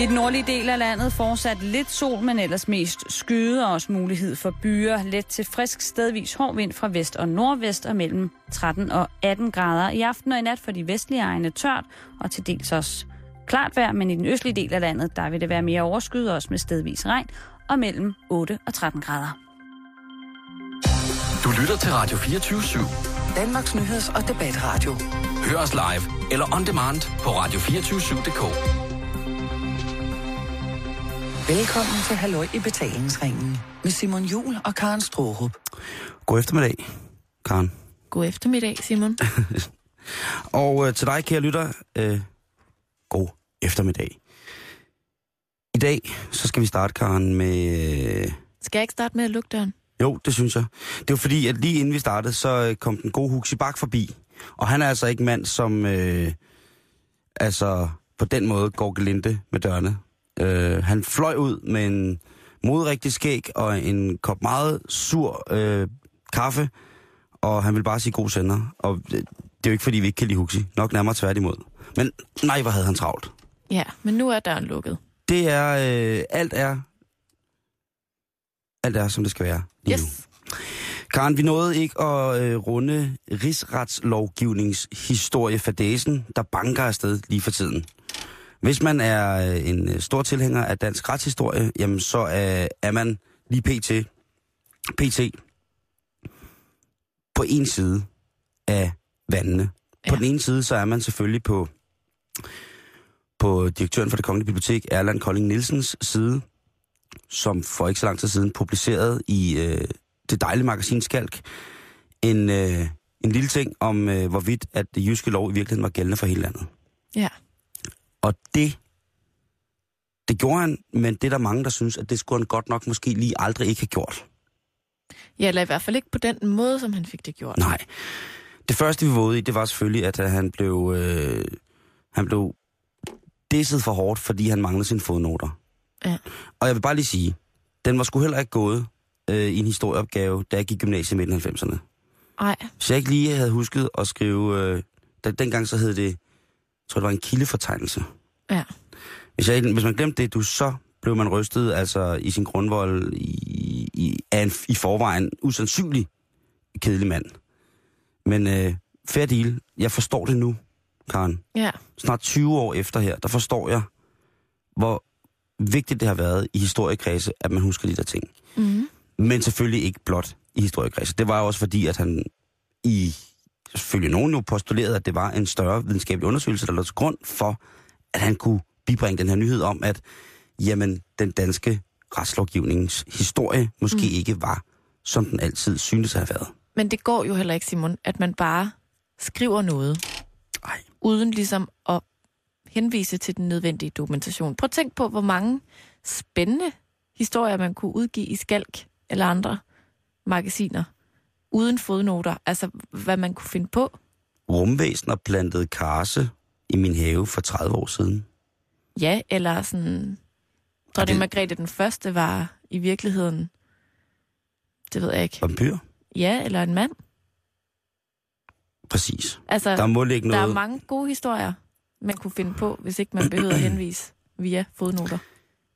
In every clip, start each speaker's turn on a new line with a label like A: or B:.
A: I den nordlige del af landet fortsat lidt sol, men ellers mest skyde og også mulighed for byer. Let til frisk stedvis hård vind fra vest og nordvest og mellem 13 og 18 grader. I aften og i nat for de vestlige egne tørt og til dels også klart vejr, men i den østlige del af landet, der vil det være mere overskyet, også med stedvis regn, og mellem 8 og 13 grader.
B: Du lytter til Radio 24 /7.
C: Danmarks Nyheds- og Debatradio.
B: Hør os live eller on demand på radio247.dk.
C: Velkommen til Halløj i betalingsringen med Simon Jul og Karen Strohrup.
D: God eftermiddag, Karen.
E: God eftermiddag, Simon.
D: Og øh, til dig, kære lytter, øh, god eftermiddag. I dag, så skal vi starte, Karen, med... Øh,
E: Skal jeg ikke starte med at lukke døren?
D: jo, det synes jeg. Det var fordi, at lige inden vi startede, så øh, kom den gode Huxi Bak forbi. Og han er altså ikke mand, som øh, altså på den måde går gelinde med dørene. Øh, han fløj ud med en modrigtig skæg og en kop meget sur øh, kaffe, og han vil bare sige god sender. Og det, det er jo ikke, fordi vi ikke kan lide Huxi. Nok nærmere tværtimod. Men nej, hvor havde han travlt.
E: Ja, men nu er døren lukket.
D: Det er, øh, alt er, alt er, som det skal være lige nu.
E: Yes.
D: Karen, vi nåede ikke at øh, runde rigsretslovgivningshistorie-fadæsen, der banker afsted lige for tiden. Hvis man er øh, en øh, stor tilhænger af dansk retshistorie, jamen så øh, er man lige pt. pt. på en side af vandene. På
E: Ja.
D: den ene side, så er man selvfølgelig på, på direktøren for det kongelige bibliotek, Erland Kolding Nielsens side, som for ikke så lang tid siden publicerede i øh, det dejlige magasin Skalk en, øh, en lille ting om, øh, hvorvidt at det jyske lov i virkeligheden var gældende for hele landet.
E: Ja.
D: Og det, det gjorde han, men det er der mange, der synes, at det skulle han godt nok måske lige aldrig ikke have gjort.
E: Ja, eller i hvert fald ikke på den måde, som han fik det gjort.
D: Nej. Det første, vi vågede i, det var selvfølgelig, at øh, han blev, øh, han blev disset for hårdt, fordi han manglede sine fodnoter.
E: Ja.
D: Og jeg vil bare lige sige, den var sgu heller ikke gået øh, i en historieopgave, da jeg gik i gymnasiet i midten af 90'erne.
E: Nej,
D: Så jeg ikke lige havde husket at skrive, øh, da, dengang så hed det, jeg tror det var en kildefortegnelse.
E: Ja.
D: Hvis, jeg, hvis man glemte det, du, så blev man rystet altså i sin grundvold i, i, af en i forvejen usandsynlig kedelig mand. Men øh, fair deal, jeg forstår det nu, Karen.
E: Ja,
D: Snart 20 år efter her, der forstår jeg, hvor vigtigt det har været i historiekredse, at man husker de der ting.
E: mm-hmm.
D: Men selvfølgelig ikke blot i historiekredse. Det var jo også fordi, at han i selvfølgelig nogen jo postulerede, at det var en større videnskabelig undersøgelse, der lå til grund for, at han kunne bibringe den her nyhed om, at jamen, den danske retslovgivningens historie måske mm. ikke var, som den altid syntes at have været.
E: Men det går jo heller ikke, Simon, at man bare skriver noget,
D: Ej.
E: uden ligesom at henvise til den nødvendige dokumentation. Prøv at tænk på, hvor mange spændende historier, man kunne udgive i Skalk eller andre magasiner, uden fodnoter. Altså, hvad man kunne finde på.
D: Rumvæsener plantede karse i min have for 30 år siden.
E: Ja, eller sådan... Dronning
D: det-
E: Margrethe den første var i virkeligheden... Det ved jeg ikke.
D: Vampyr?
E: Ja, eller en mand.
D: Præcis.
E: Altså,
D: Der må ligge
E: der
D: noget...
E: er mange gode historier, man kunne finde på, hvis ikke man behøver at henvise via fodnoter.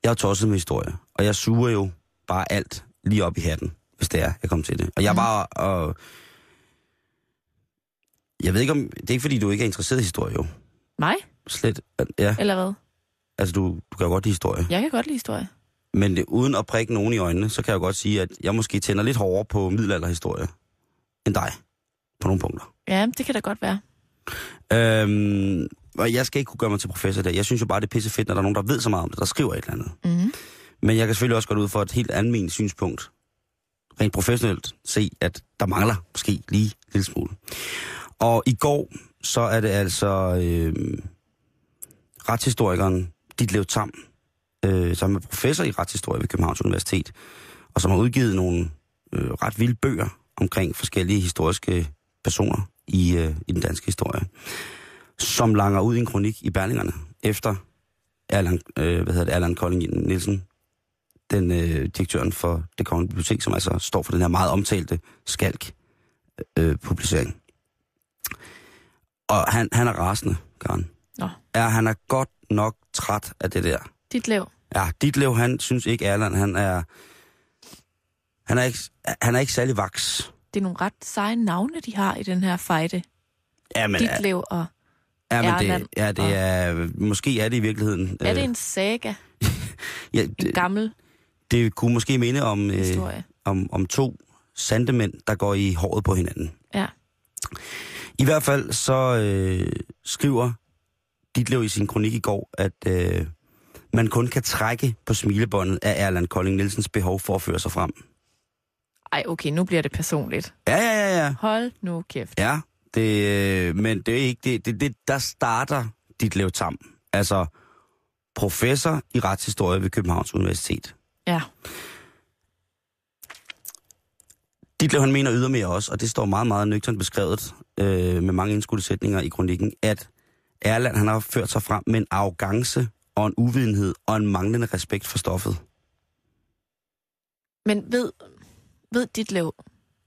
D: Jeg er tosset med historie, og jeg suger jo bare alt lige op i hatten, hvis det er, jeg kommer til det. Og jeg var... Og... Jeg ved ikke om... Det er ikke, fordi du ikke er interesseret i historie, jo.
E: Mig?
D: Slet. Ja,
E: Eller hvad?
D: altså du, du kan jo godt lide historie.
E: Jeg kan godt lide historie.
D: Men det, uden at prikke nogen i øjnene, så kan jeg jo godt sige, at jeg måske tænder lidt hårdere på middelalderhistorie end dig. På nogle punkter.
E: Ja, det kan da godt være.
D: Øhm, og jeg skal ikke kunne gøre mig til professor der. Jeg synes jo bare, det er pisse fedt, når der er nogen, der ved så meget om det, der skriver et eller andet.
E: Mm-hmm.
D: Men jeg kan selvfølgelig også godt ud for et helt almindeligt synspunkt, rent professionelt, se, at der mangler måske lige en lille smule. Og i går, så er det altså øh, retshistorikeren Ditlev Tam, øh, som er professor i retshistorie ved Københavns Universitet, og som har udgivet nogle øh, ret vilde bøger omkring forskellige historiske personer i, øh, i den danske historie, som langer ud i en kronik i Berlingerne, efter Erland, øh, hvad hedder det, Erland Kolding Nielsen, den øh, direktøren for det kongelige bibliotek, som altså står for den her meget omtalte skalk-publicering. Øh, og han, han er rasende, Karen.
E: Nå.
D: Ja, han er godt nok træt af det der
E: Dit lev.
D: Ja, Ditlev, han synes ikke, Erland, han er... Han er ikke, han er ikke særlig vaks.
E: Det er nogle ret seje navne, de har i den her fejde.
D: Ja, men,
E: Dit lev og...
D: ja, men
E: Erland
D: det, ja, det
E: og-
D: er... Måske er det i virkeligheden...
E: Er det
D: øh,
E: en saga?
D: ja,
E: En
D: det,
E: gammel
D: det kunne måske minde om, øh, om, om to sandemænd, der går i håret på hinanden.
E: Ja.
D: I hvert fald så øh, skriver Ditlev i sin kronik i går, at øh, man kun kan trække på smilebåndet af Erland Kolding Nielsens behov for at føre sig frem.
E: Ej, okay, nu bliver det personligt.
D: Ja, ja, ja, ja.
E: Hold nu kæft.
D: Ja, det, øh, men det er ikke det, det, det der starter Ditlev Tam. Altså professor i retshistorie ved Københavns Universitet.
E: Ja.
D: Ditlev han mener ydermere også, og det står meget, meget nøgternt beskrevet øh, med mange indskudte sætninger i kronikken, at Erland han har ført sig frem med en arrogance og en uvidenhed og en manglende respekt for stoffet.
E: Men ved, ved dit lev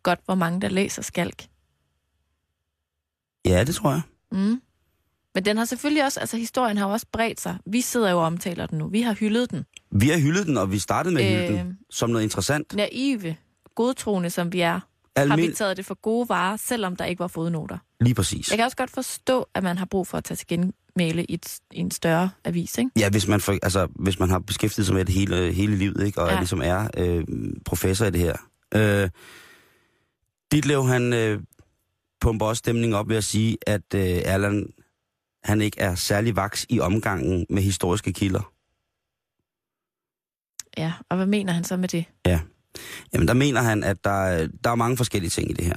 E: godt, hvor mange der læser skalk?
D: Ja, det tror jeg.
E: Mm. Men den har selvfølgelig også, altså historien har også bredt sig. Vi sidder jo og omtaler den nu. Vi har hyldet den.
D: Vi har hyldet den, og vi startede med at hylde
E: Øh,
D: den som noget interessant.
E: Naive, godtroende som vi er, har vi taget det for gode varer, selvom der ikke var fodnoter.
D: Lige præcis.
E: Jeg kan også godt forstå, at man har brug for at tage til genmæle i, et, i en større avis, ikke?
D: Ja, hvis man, for, altså, hvis man har beskæftiget sig med det hele, hele livet, ikke? og
E: Ja.
D: ja. ligesom er øh, professor i det her. Øh, Ditlev, han øh, pumper også stemningen op ved at sige, at øh, Erland, han ikke er særlig vaks i omgangen med historiske kilder.
E: Ja, og hvad mener han så med det?
D: Jamen, der mener han, at der, der er mange forskellige ting i det her.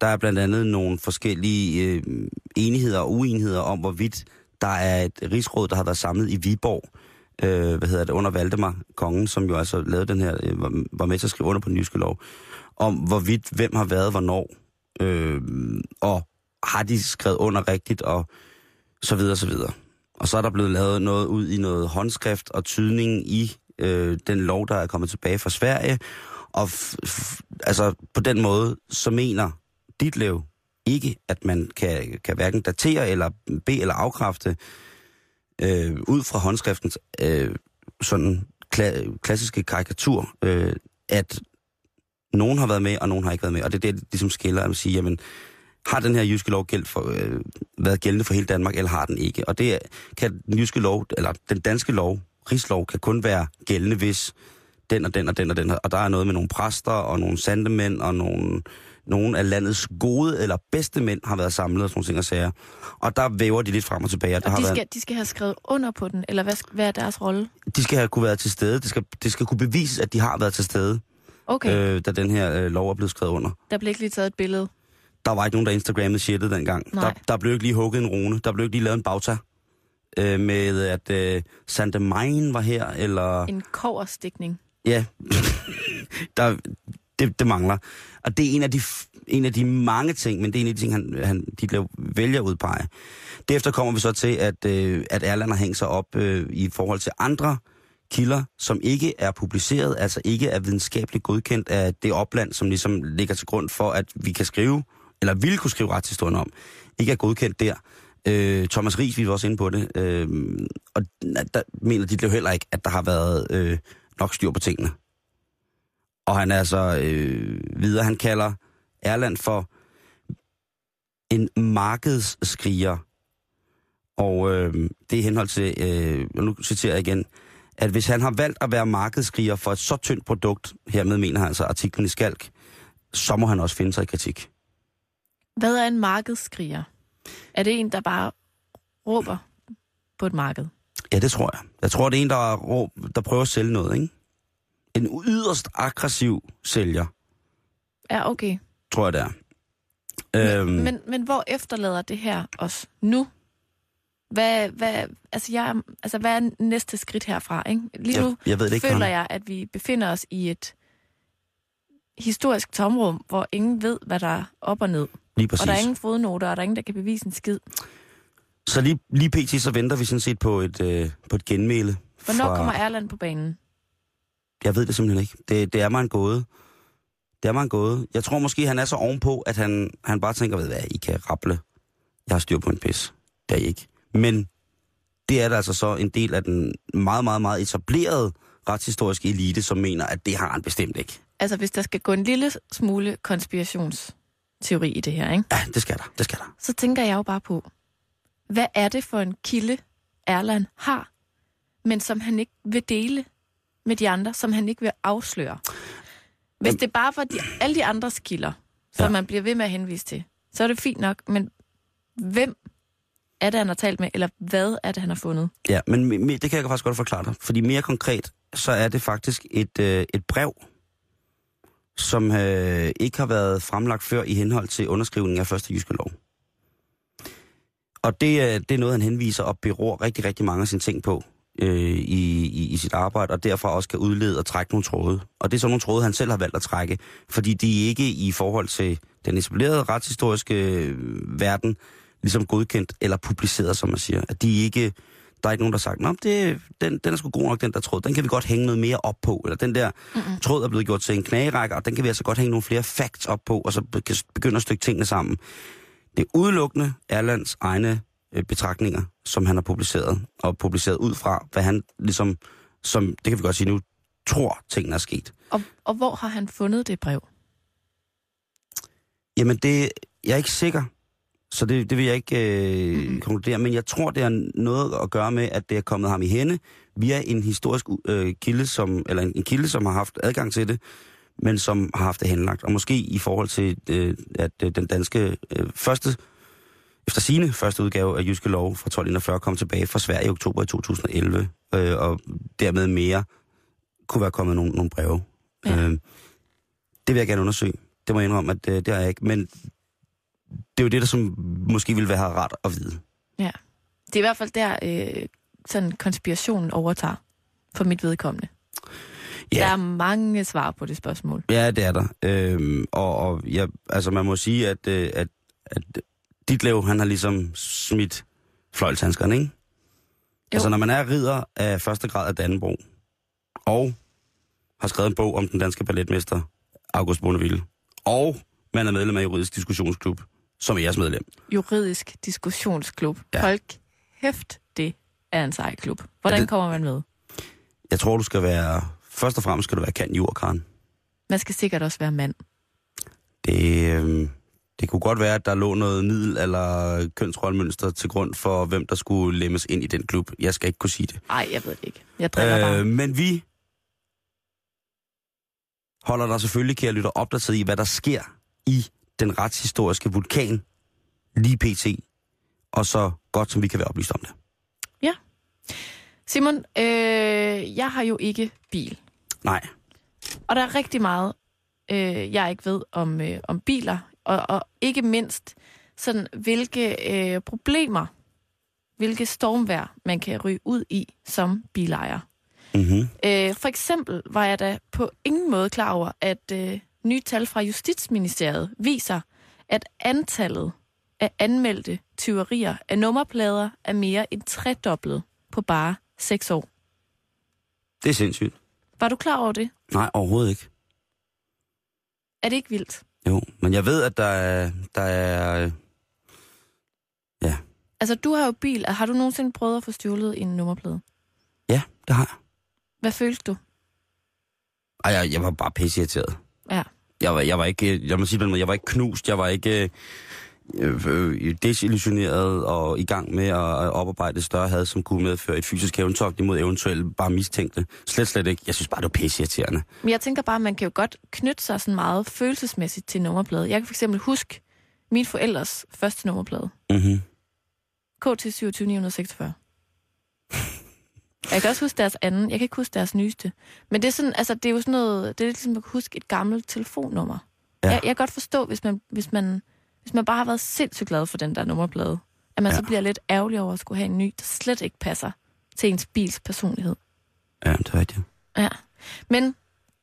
D: Der er blandt andet nogle forskellige øh, enigheder og uenigheder om, hvorvidt der er et rigsråd, der har været samlet i Viborg, øh, hvad hedder det, under Valdemar, kongen, som jo altså lavede den her, øh, var, var med til at skrive under på den jyske lov, om hvorvidt, hvem har været hvornår, øh, og har de skrevet under rigtigt, og så videre, så videre. Og så er der blevet lavet noget ud i noget håndskrift og tydning i øh, den lov, der er kommet tilbage fra Sverige. Og f- f- altså, på den måde, så mener Ditlev ikke, at man kan, kan hverken datere eller bede eller afkræfte øh, ud fra håndskriftens øh, sådan kla- klassiske karikatur, øh, at nogen har været med, og nogen har ikke været med. Og det er det, det ligesom skiller at man siger, jamen, har den her jyske lov gæld for, øh, været gældende for hele Danmark, eller har den ikke? Og det kan den jyske lov, eller den danske lov, rigslov, kan kun være gældende, hvis den og den og den og den. Og der er noget med nogle præster og nogle sandemænd og nogle, nogle af landets gode eller bedste mænd har været samlet og sådan nogle ting og sager. Og der væver de lidt frem og tilbage. Og der
E: Og
D: har
E: de
D: været,
E: skal, de skal have skrevet under på den, eller hvad, hvad er deres rolle?
D: de skal have kunne være til stede. Det skal, det skal kunne bevises, at de har været til stede,
E: Okay, øh.
D: da den her øh, lov er blevet skrevet under.
E: der blev ikke lige taget et billede.
D: Der var ikke nogen, der Instagrammede shitet dengang.
E: Nej.
D: Der, der blev ikke lige hugget en rune. Der blev ikke lige lavet en bagta øh, med, at øh, Santa Main var her, eller...
E: En koverstikning.
D: Ja, der, det, det mangler. Og det er en af de, en af de mange ting, men det er en af de ting, han, han de laver, vælger at udpege. Derefter kommer vi så til, at, øh, at Erland har hængt sig op øh, i forhold til andre kilder, som ikke er publiceret, altså ikke er videnskabeligt godkendt af det opland, som ligesom ligger til grund for, at vi kan skrive, eller ville kunne skrive retshistorien om, ikke er godkendt der. Øh, Thomas Ries, vi var også inde på det, øh, og der mener de jo heller ikke, at der har været øh, nok styr på tingene. Og han er altså øh, videre, han kalder Erland for en markedsskriger. Og øh, det er henhold til, øh, nu citerer jeg igen, at hvis han har valgt at være markedsskriger for et så tyndt produkt, hermed mener han altså artiklen i Skalk, så må han også finde sig i kritik.
E: Hvad er en markedsskriger? Er det en, der bare råber på et marked?
D: Ja, det tror jeg. Jeg tror, det er en, der, er råb, der prøver at sælge noget, ikke? En yderst aggressiv sælger,
E: Ja, okay.
D: tror jeg det er.
E: Øhm. Men, men, men hvor efterlader det her os nu? Hvad, hvad, altså jeg, altså hvad er næste skridt herfra? Ikke? Lige nu
D: jeg, jeg ved det ikke,
E: føler jeg, at vi befinder os i et historisk tomrum, hvor ingen ved, hvad der er op og ned.
D: Lige præcis.
E: Og der er ingen fodnoter, og der er ingen, der kan bevise en skid.
D: Så lige, lige pt. så venter vi sådan set på et, øh, på et genmæle.
E: Hvornår
D: fra-
E: kommer Erland på banen?
D: Jeg ved det simpelthen ikke. Det, det er mig en gåde. Det er mig en gåde. Jeg tror måske, han er så ovenpå, at han, han bare tænker, ved hvad, I kan rapple. Jeg har styr på en pis. Det er I ikke. Men det er der altså så en del af den meget, meget, meget etablerede retshistoriske elite, som mener, at det har han bestemt ikke.
E: Altså, hvis der skal gå en lille smule konspirationsteori i det her, ikke?
D: Ja, det skal der, det skal der.
E: så tænker jeg jo bare på, hvad er det for en kilde, Erland har, men som han ikke vil dele med de andre, som han ikke vil afsløre? Hvis det bare var de, alle de andres kilder, som
D: Ja.
E: man bliver ved med at henvise til, så er det fint nok, men hvem er det, han har talt med, eller hvad er det, han har fundet?
D: Ja, men me- me- det kan jeg faktisk godt forklare dig. Fordi mere konkret, så er det faktisk et, øh, et brev, som øh, ikke har været fremlagt før i henhold til underskrivningen af første jyske lov. Og det, øh, det er noget, han henviser og beror rigtig, rigtig mange af sine ting på øh, i, i, i sit arbejde, og derfor også kan udlede og trække nogle tråde. Og det er så nogle tråde, han selv har valgt at trække, fordi de er ikke i forhold til den etablerede retshistoriske øh, verden ligesom godkendt eller publiceret, som man siger. At de ikke, der er ikke nogen, der har sagt, Nå, det, den, den er sgu god nok, den der tråd. Den kan vi godt hænge noget mere op på. Eller den der mm-hmm. tråd er blevet gjort til en knagerække, og den kan vi altså godt hænge nogle flere facts op på, og så be- kan begynde at stykke tingene sammen. Det er udelukkende Erlands egne øh, betragtninger, som han har publiceret, og publiceret ud fra, hvad han ligesom, som, det kan vi godt sige nu, tror tingene er sket.
E: Og, og hvor har han fundet det brev?
D: Jamen, det, jeg er ikke sikker, så det, det vil jeg ikke øh, mm. konkludere, men jeg tror, det har noget at gøre med, at det er kommet ham i hende via en historisk øh, kilde, som, eller en, en kilde, som har haft adgang til det, men som har haft det henlagt. Og måske i forhold til, øh, at øh, den danske øh, første, efter sine første udgave af Jyske Lov fra 1241 kom tilbage fra Sverige i oktober i 2011, øh, og dermed mere kunne være kommet nogle, nogle breve.
E: Ja.
D: Øh, det vil jeg gerne undersøge. Det må jeg indrømme, at øh, det har jeg ikke. Men er jo det, der som måske ville være ret at vide.
E: Det er i hvert fald der, øh, sådan konspirationen overtager for mit vedkommende.
D: Ja.
E: Der er mange svar på det spørgsmål.
D: Ja, det er der. Øhm, og og ja, altså, man må sige, at, øh, at, at Ditlev, han har ligesom smidt fløjlshandskerne, ikke? Jo. Altså, når man er ridder af første grad af Dannebro, og har skrevet en bog om den danske balletmester, August Bonneville, og man er medlem af Juridisk Diskussionsklub, som er jeres medlem.
E: Juridisk diskussionsklub.
D: Ja.
E: Hold kæft, det er en sej klub. Hvordan
D: det-
E: det... kommer man med?
D: Jeg tror, du skal være... Først og fremmest skal du være kendt jurkran.
E: Man skal sikkert også være mand.
D: Det, øh, det kunne godt være, at der lå noget middel- eller kønsrollemønster til grund for, hvem der skulle lemmes ind i den klub. Jeg skal ikke kunne sige det.
E: Nej, jeg ved det ikke. Jeg driller øh... bare.
D: Men vi holder dig selvfølgelig, kære lytter, opdateret i, hvad der sker i den retshistoriske vulkan lige pt. Og så godt, som vi kan være oplyst om det.
E: Simon, øh, jeg har jo ikke bil.
D: Nej.
E: Og der er rigtig meget, øh, jeg ikke ved om, øh, om biler. Og, og ikke mindst, sådan, hvilke øh, problemer, hvilke stormvær man kan ryge ud i som bilejer.
D: Mm-hmm.
E: Øh, for eksempel var jeg da på ingen måde klar over, at øh, nye tal fra Justitsministeriet viser, at antallet af anmeldte tyverier af nummerplader er mere end tredoblet på bare seks år.
D: Det er sindssygt.
E: Var du klar over det?
D: Nej, overhovedet ikke.
E: Er det ikke vildt?
D: Jo, men jeg ved, at der er... Der er ja.
E: Altså, du har jo bil. Har du nogensinde prøvet at få stjålet en nummerplade?
D: ja, det har jeg.
E: Hvad følte du?
D: Ej, jeg, jeg var bare pisseirriteret.
E: Ja.
D: Jeg var, jeg var ikke, jeg må sige jeg var ikke knust, jeg var ikke øh, øh, desillusioneret og i gang med at, oparbejde et større had, som kunne medføre et fysisk hævntogt imod eventuelt bare mistænkte. Slet, slet ikke. Jeg synes bare, det var pisseirriterende.
E: Men jeg tænker bare, at man kan jo godt knytte sig sådan meget følelsesmæssigt til nummerplade. Jeg kan for eksempel huske min forældres første nummerplade.
D: Mm-hmm.
E: KT 27946. Jeg kan også huske deres anden. Jeg kan ikke huske deres nyeste. Men det er, sådan, altså, det er jo sådan noget... Det er lidt ligesom at huske et gammelt telefonnummer.
D: Ja.
E: Jeg, jeg kan godt forstå, hvis man, hvis, man, hvis man bare har været sindssygt glad for den der nummerplade, at man ja. Så bliver lidt ærgerlig over at skulle have en ny, der slet ikke passer til ens bils personlighed.
D: Ja, det er rigtigt.
E: Ja. Men,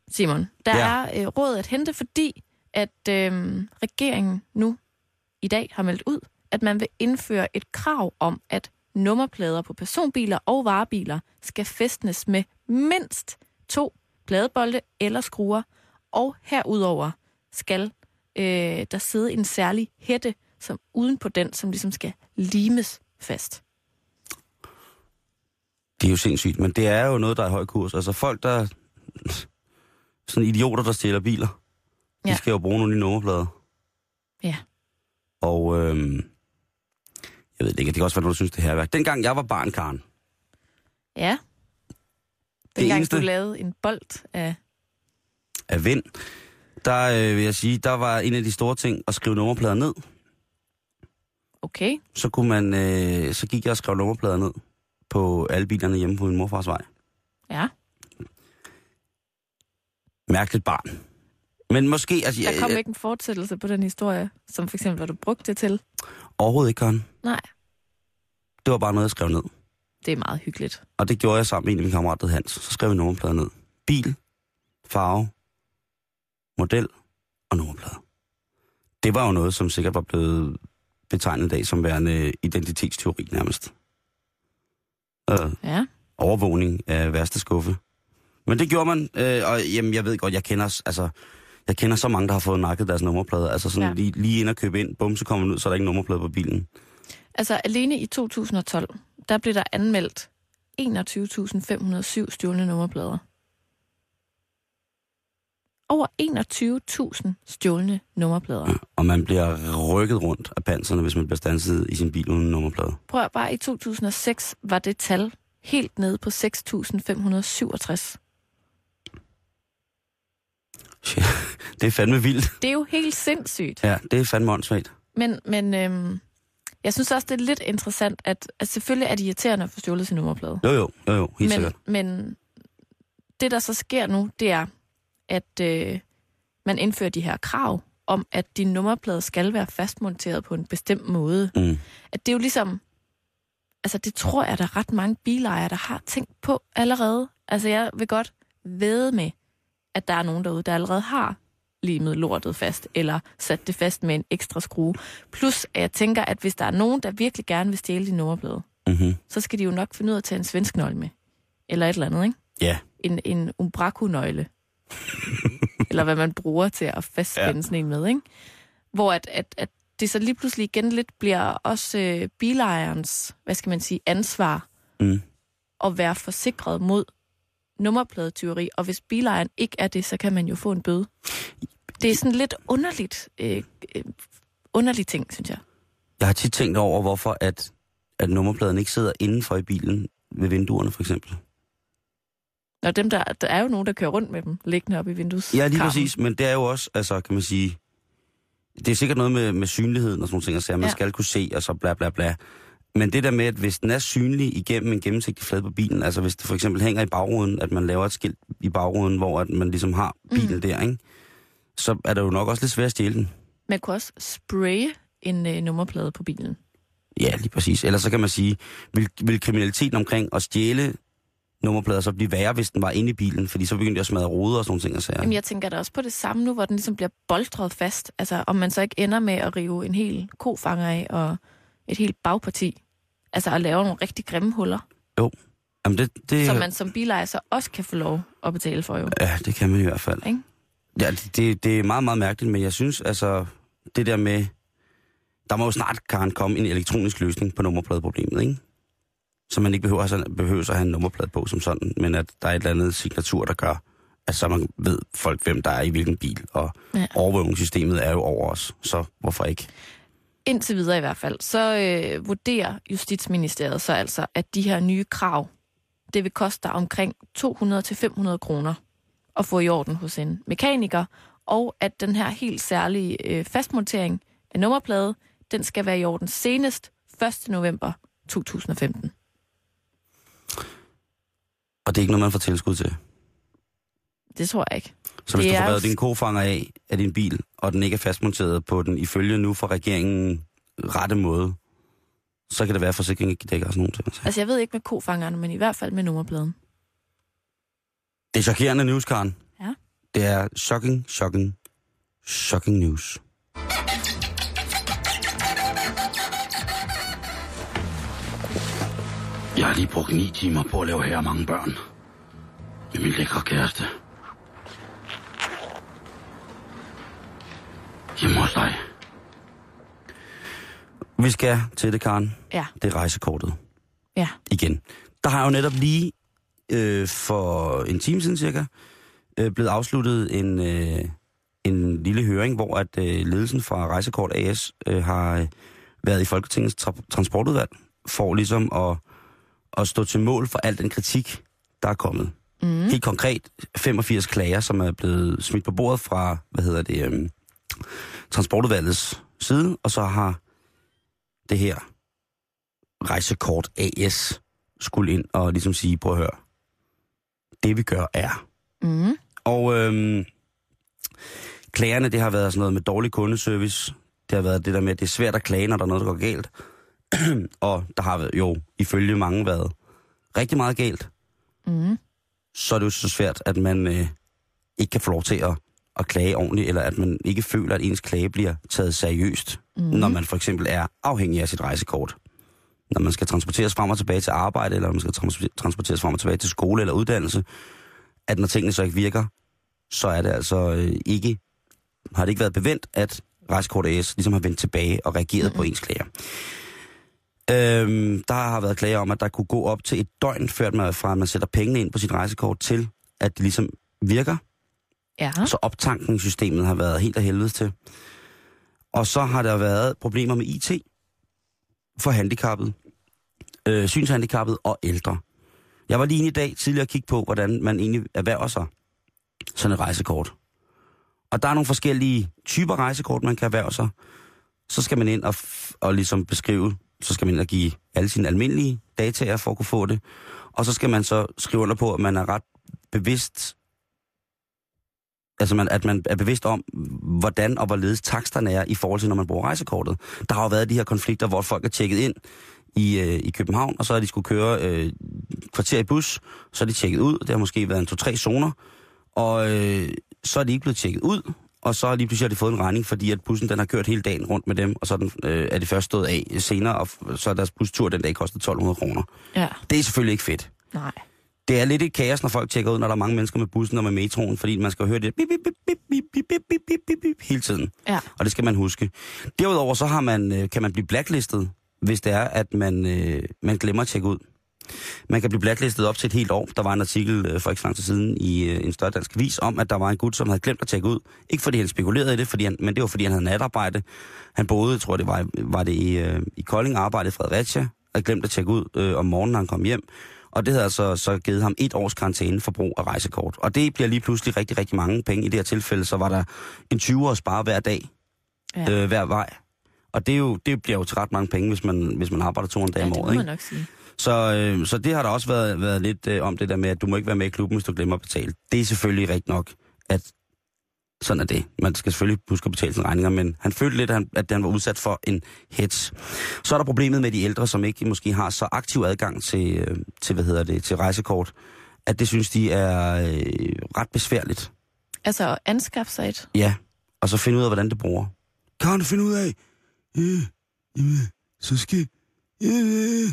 E: Simon, der
D: ja.
E: er øh, råd at hente, fordi at øh, regeringen nu i dag har meldt ud, at man vil indføre et krav om, at nummerplader på personbiler og varebiler skal fæstnes med mindst to pladebolde eller skruer, og herudover skal øh, der sidde en særlig hætte som uden på den, som ligesom skal limes fast.
D: Det er jo sindssygt, men det er jo noget, der er i høj kurs. Altså folk, der... Sådan idioter, der stjæler biler. Ja. De skal jo bruge nogle nye nummerplader.
E: Ja.
D: Og øhm, jeg ved det ikke, det kan også være, noget, du synes, det her er værk. Dengang jeg var barn, Karen,
E: Ja. Dengang
D: eneste-
E: du lavede en bold af...
D: af vind, der øh, vil jeg sige, der var en af de store ting at skrive nummerplader ned.
E: Okay.
D: Så, kunne man, øh, så gik jeg og skrev nummerplader ned på alle bilerne hjemme på min morfars vej.
E: Ja.
D: Mærkeligt barn. Men måske, altså,
E: Der kom
D: jeg,
E: ikke en fortsættelse på den historie, som for eksempel, hvad du brugte det til.
D: overhovedet ikke, Karen.
E: Nej.
D: Det var bare noget, jeg skrev ned.
E: Det er meget hyggeligt.
D: Og det gjorde jeg sammen med en af mine kammerater, Hans. Så skrev vi nummerplader ned. Bil, farve, model og nummerplade. Det var jo noget, som sikkert var blevet betegnet i dag som værende identitetsteori nærmest. Øh,
E: Ja.
D: overvågning af værste skuffe. Men det gjorde man, øh, og jamen, jeg ved godt, jeg kender, altså, jeg kender så mange, der har fået nakket deres nummerplade. Altså sådan
E: Ja.
D: ja. lige, lige ind og købe ind, bum, så kommer man ud, så er der ikke nummerplade på bilen.
E: Altså alene i 2012, der blev der anmeldt 21.507 stjålne nummerplader. Over 21.000 stjålne nummerplader.
D: Og man bliver rykket rundt af panserne, hvis man bliver standset i sin bil uden nummerplade.
E: Prøv at bare i 2006 var det tal helt nede på 6.567.
D: Det er fandme vildt.
E: Det er jo helt sindssygt.
D: Ja, det er fandme åndssvagt.
E: Men, men øhm, jeg synes også, det er lidt interessant, at, at selvfølgelig er det irriterende at få stjålet sin nummerplade.
D: Jo, jo, jo, jo helt
E: men,
D: sikkert.
E: men det, der så sker nu, det er, at øh, man indfører de her krav om, at din nummerplade skal være fastmonteret på en bestemt måde.
D: Mm.
E: At det er jo ligesom... Altså, det tror jeg, der er ret mange bilejere, der har tænkt på allerede. Altså, jeg vil godt ved med, at der er nogen derude, der allerede har limet lortet fast, eller sat det fast med en ekstra skrue. Plus, at jeg tænker, at hvis der er nogen, der virkelig gerne vil stjæle din nummerplade,
D: Mm-hmm. så
E: skal de jo nok finde ud af at tage en svensk nøgle med. Eller et eller andet, ikke?
D: Ja,
E: En, en umbraku-nøgle. eller hvad man bruger til at fastspænde ja. sådan en med, ikke? Hvor at, at, at det så lige pludselig igen lidt bliver også øh, bilejerens, hvad skal man sige, ansvar
D: Mm.
E: at være forsikret mod nummerpladetyveri, og hvis bilejeren ikke er det, så kan man jo få en bøde. Det er sådan lidt underligt, øh, øh, underlig ting, synes jeg.
D: jeg har tit tænkt over, hvorfor at, at nummerpladen ikke sidder indenfor i bilen ved vinduerne, for eksempel.
E: Og dem der, der er jo nogen, der kører rundt med dem, liggende op i vindues.
D: Ja, lige præcis, men det er jo også, altså, kan man sige, det er sikkert noget med, med synligheden og sådan nogle ting, at man
E: ja.
D: skal kunne se, og så bla bla bla. Men det der med, at hvis den er synlig igennem en gennemsigtig flade på bilen, altså hvis det for eksempel hænger i bagruden, at man laver et skilt i bagruden, hvor at man ligesom har bilen mm. der, ikke? så er det jo nok også lidt svært at stjæle den.
E: Man kunne også spraye en øh, nummerplade på bilen.
D: Ja, lige præcis. Ellers så kan man sige, vil, vil kriminaliteten omkring at stjæle nummerplader så blive værre, hvis den var inde i bilen, fordi så begyndte jeg at smadre ruder og sådan nogle ting. Og sager.
E: Jamen, jeg tænker da også på det samme nu, hvor den ligesom bliver boldret fast. Altså, om man så ikke ender med at rive en hel kofanger af og et helt bagparti. Altså at lave nogle rigtig grimme huller,
D: Jamen det, det,
E: som man som bilejer så også kan få lov at betale for jo.
D: Ja, det kan man i hvert fald.
E: Ikke?
D: Ja, det, det, er meget, meget mærkeligt, men jeg synes altså, det der med, der må jo snart, Karen, komme en elektronisk løsning på nummerpladeproblemet, ikke? Så man ikke behøver, have- behøver at have en nummerplade på som sådan, men at der er et eller andet signatur, der gør, at så man ved folk, hvem der er i hvilken bil, og
E: ja.
D: overvågningssystemet er jo over os, så hvorfor ikke?
E: Indtil videre i hvert fald, så øh, vurderer Justitsministeriet så altså, at de her nye krav, det vil koste dig omkring 200-500 kroner at få i orden hos en mekaniker, og at den her helt særlige øh, fastmontering af nummerplade, den skal være i orden senest 1. november 2015.
D: Og det er ikke noget, man får tilskud til.
E: Det tror jeg ikke.
D: Så hvis
E: Det
D: du får revet din kofanger af af din bil, og den ikke er fastmonteret på den ifølge nu fra regeringen rette måde, så kan det være, at forsikringen ikke dækker sådan nogle ting.
E: Altså jeg ved ikke med kofangerne, men i hvert fald med nummerpladen.
D: Det er chokerende news, Karen.
E: Ja.
D: Det er shocking, shocking, shocking news. Jeg har lige brugt ni timer på at lave her mange børn. Med min lækre kæreste. Hjemme hos dig. Vi skal til det, Karen.
E: Ja,
D: Det er rejsekortet.
E: ja.
D: Igen. der har jo netop lige øh, for en time siden cirka øh, blevet afsluttet en, øh, en lille høring, hvor at øh, ledelsen fra Rejsekort AS øh, har øh, været i Folketingets tra- transportudvalg for ligesom at, at stå til mål for al den kritik, der er kommet. Mm. Helt konkret 85 klager, som er blevet smidt på bordet fra, hvad hedder det, øh, transportudvalgets side, og så har det her Rejsekort AS skulle ind og ligesom sige, prøv at høre, det vi gør er.
E: Mm.
D: Og øhm, klagerne, det har været sådan noget med dårlig kundeservice. Det har været det der med, at det er svært at klage, når der er noget, der går galt. og der har jo ifølge mange været rigtig meget galt.
E: Mm.
D: Så er det jo så svært, at man øh, ikke kan få lov til at, at klage ordentligt, eller at man ikke føler, at ens klage bliver taget seriøst, mm. når man for eksempel er afhængig af sit rejsekort. Når man skal transporteres frem og tilbage til arbejde, eller man skal trans- transporteres frem og tilbage til skole eller uddannelse, at når tingene så ikke virker, så er det altså øh, ikke, har det ikke været bevendt, at Rejsekort AS ligesom har vendt tilbage og reageret mm-hmm. på ens klager. Øhm, der har været klager om, at der kunne gå op til et døgn, før man, fra at man sætter pengene ind på sit rejsekort til, at det ligesom virker.
E: Ja.
D: Så optankningssystemet har været helt af helvede til. Og så har der været problemer med IT for handicappet, øh, synshandicappet og ældre. Jeg var lige i dag tidligere at kigge på, hvordan man egentlig erhverver sig sådan et rejsekort. Og der er nogle forskellige typer rejsekort, man kan erhverve sig. Så skal man ind og, f- og ligesom beskrive, så skal man ind og give alle sine almindelige dataer for at kunne få det. Og så skal man så skrive under på, at man er ret bevidst, altså man, at man er bevidst om, hvordan og hvorledes taksterne er i forhold til, når man bruger rejsekortet. Der har jo været de her konflikter, hvor folk er tjekket ind i, øh, i København, og så har de skulle køre øh, kvarter i bus, så er de tjekket ud. Det har måske været en to-tre zoner, og øh, så er de ikke blevet tjekket ud, og så lige pludselig har de fået en regning, fordi at bussen den har kørt hele dagen rundt med dem, og så er, den, øh, er de først stået af senere, og så er deres bustur den dag kostet 1200 kroner.
E: Ja.
D: Det er selvfølgelig ikke fedt.
E: Nej.
D: Det er lidt et kaos, når folk tjekker ud, når der er mange mennesker med bussen og med metroen, fordi man skal høre det bip, bip, bip, bip, bip, bip, bip, bip, bip, bip, bip, hele tiden.
E: Ja.
D: Og det skal man huske. Derudover så har man, øh, kan man blive blacklistet, hvis det er, at man, øh, man glemmer at tjekke ud. Man kan blive blacklistet op til et helt år. Der var en artikel øh, for ikke så lang tid siden i øh, en større dansk avis om, at der var en gut, som havde glemt at tjekke ud. Ikke fordi han spekulerede i det, fordi han, men det var fordi han havde natarbejde. Han boede, jeg tror det var, var det i, øh, i Kolding, arbejdede i Fredericia, og glemt at tjekke ud øh, om morgenen, når han kom hjem. Og det havde altså så givet ham et års karantæne for brug af rejsekort. Og det bliver lige pludselig rigtig, rigtig mange penge. I det her tilfælde, så var der en 20 at spare hver dag,
E: Ja.
D: øh, hver vej. Og det, er jo, det bliver jo til ret mange penge, hvis man, hvis man arbejder 200 dage
E: ja,
D: om året. Ikke?
E: nok sige.
D: Så, øh, så det har der også været, været lidt øh, om det der med, at du må ikke være med i klubben, hvis du glemmer at betale. Det er selvfølgelig rigtigt nok, at sådan er det. Man skal selvfølgelig huske at betale sine regninger, men han følte lidt, at han, var udsat for en hets. Så er der problemet med de ældre, som ikke måske har så aktiv adgang til, øh, til hvad hedder det, til rejsekort, at det synes de er øh, ret besværligt.
E: Altså at anskaffe sig et.
D: Ja, og så finde ud af, hvordan det bruger. Kan du finde ud af? Øh, øh, så skal... Øh,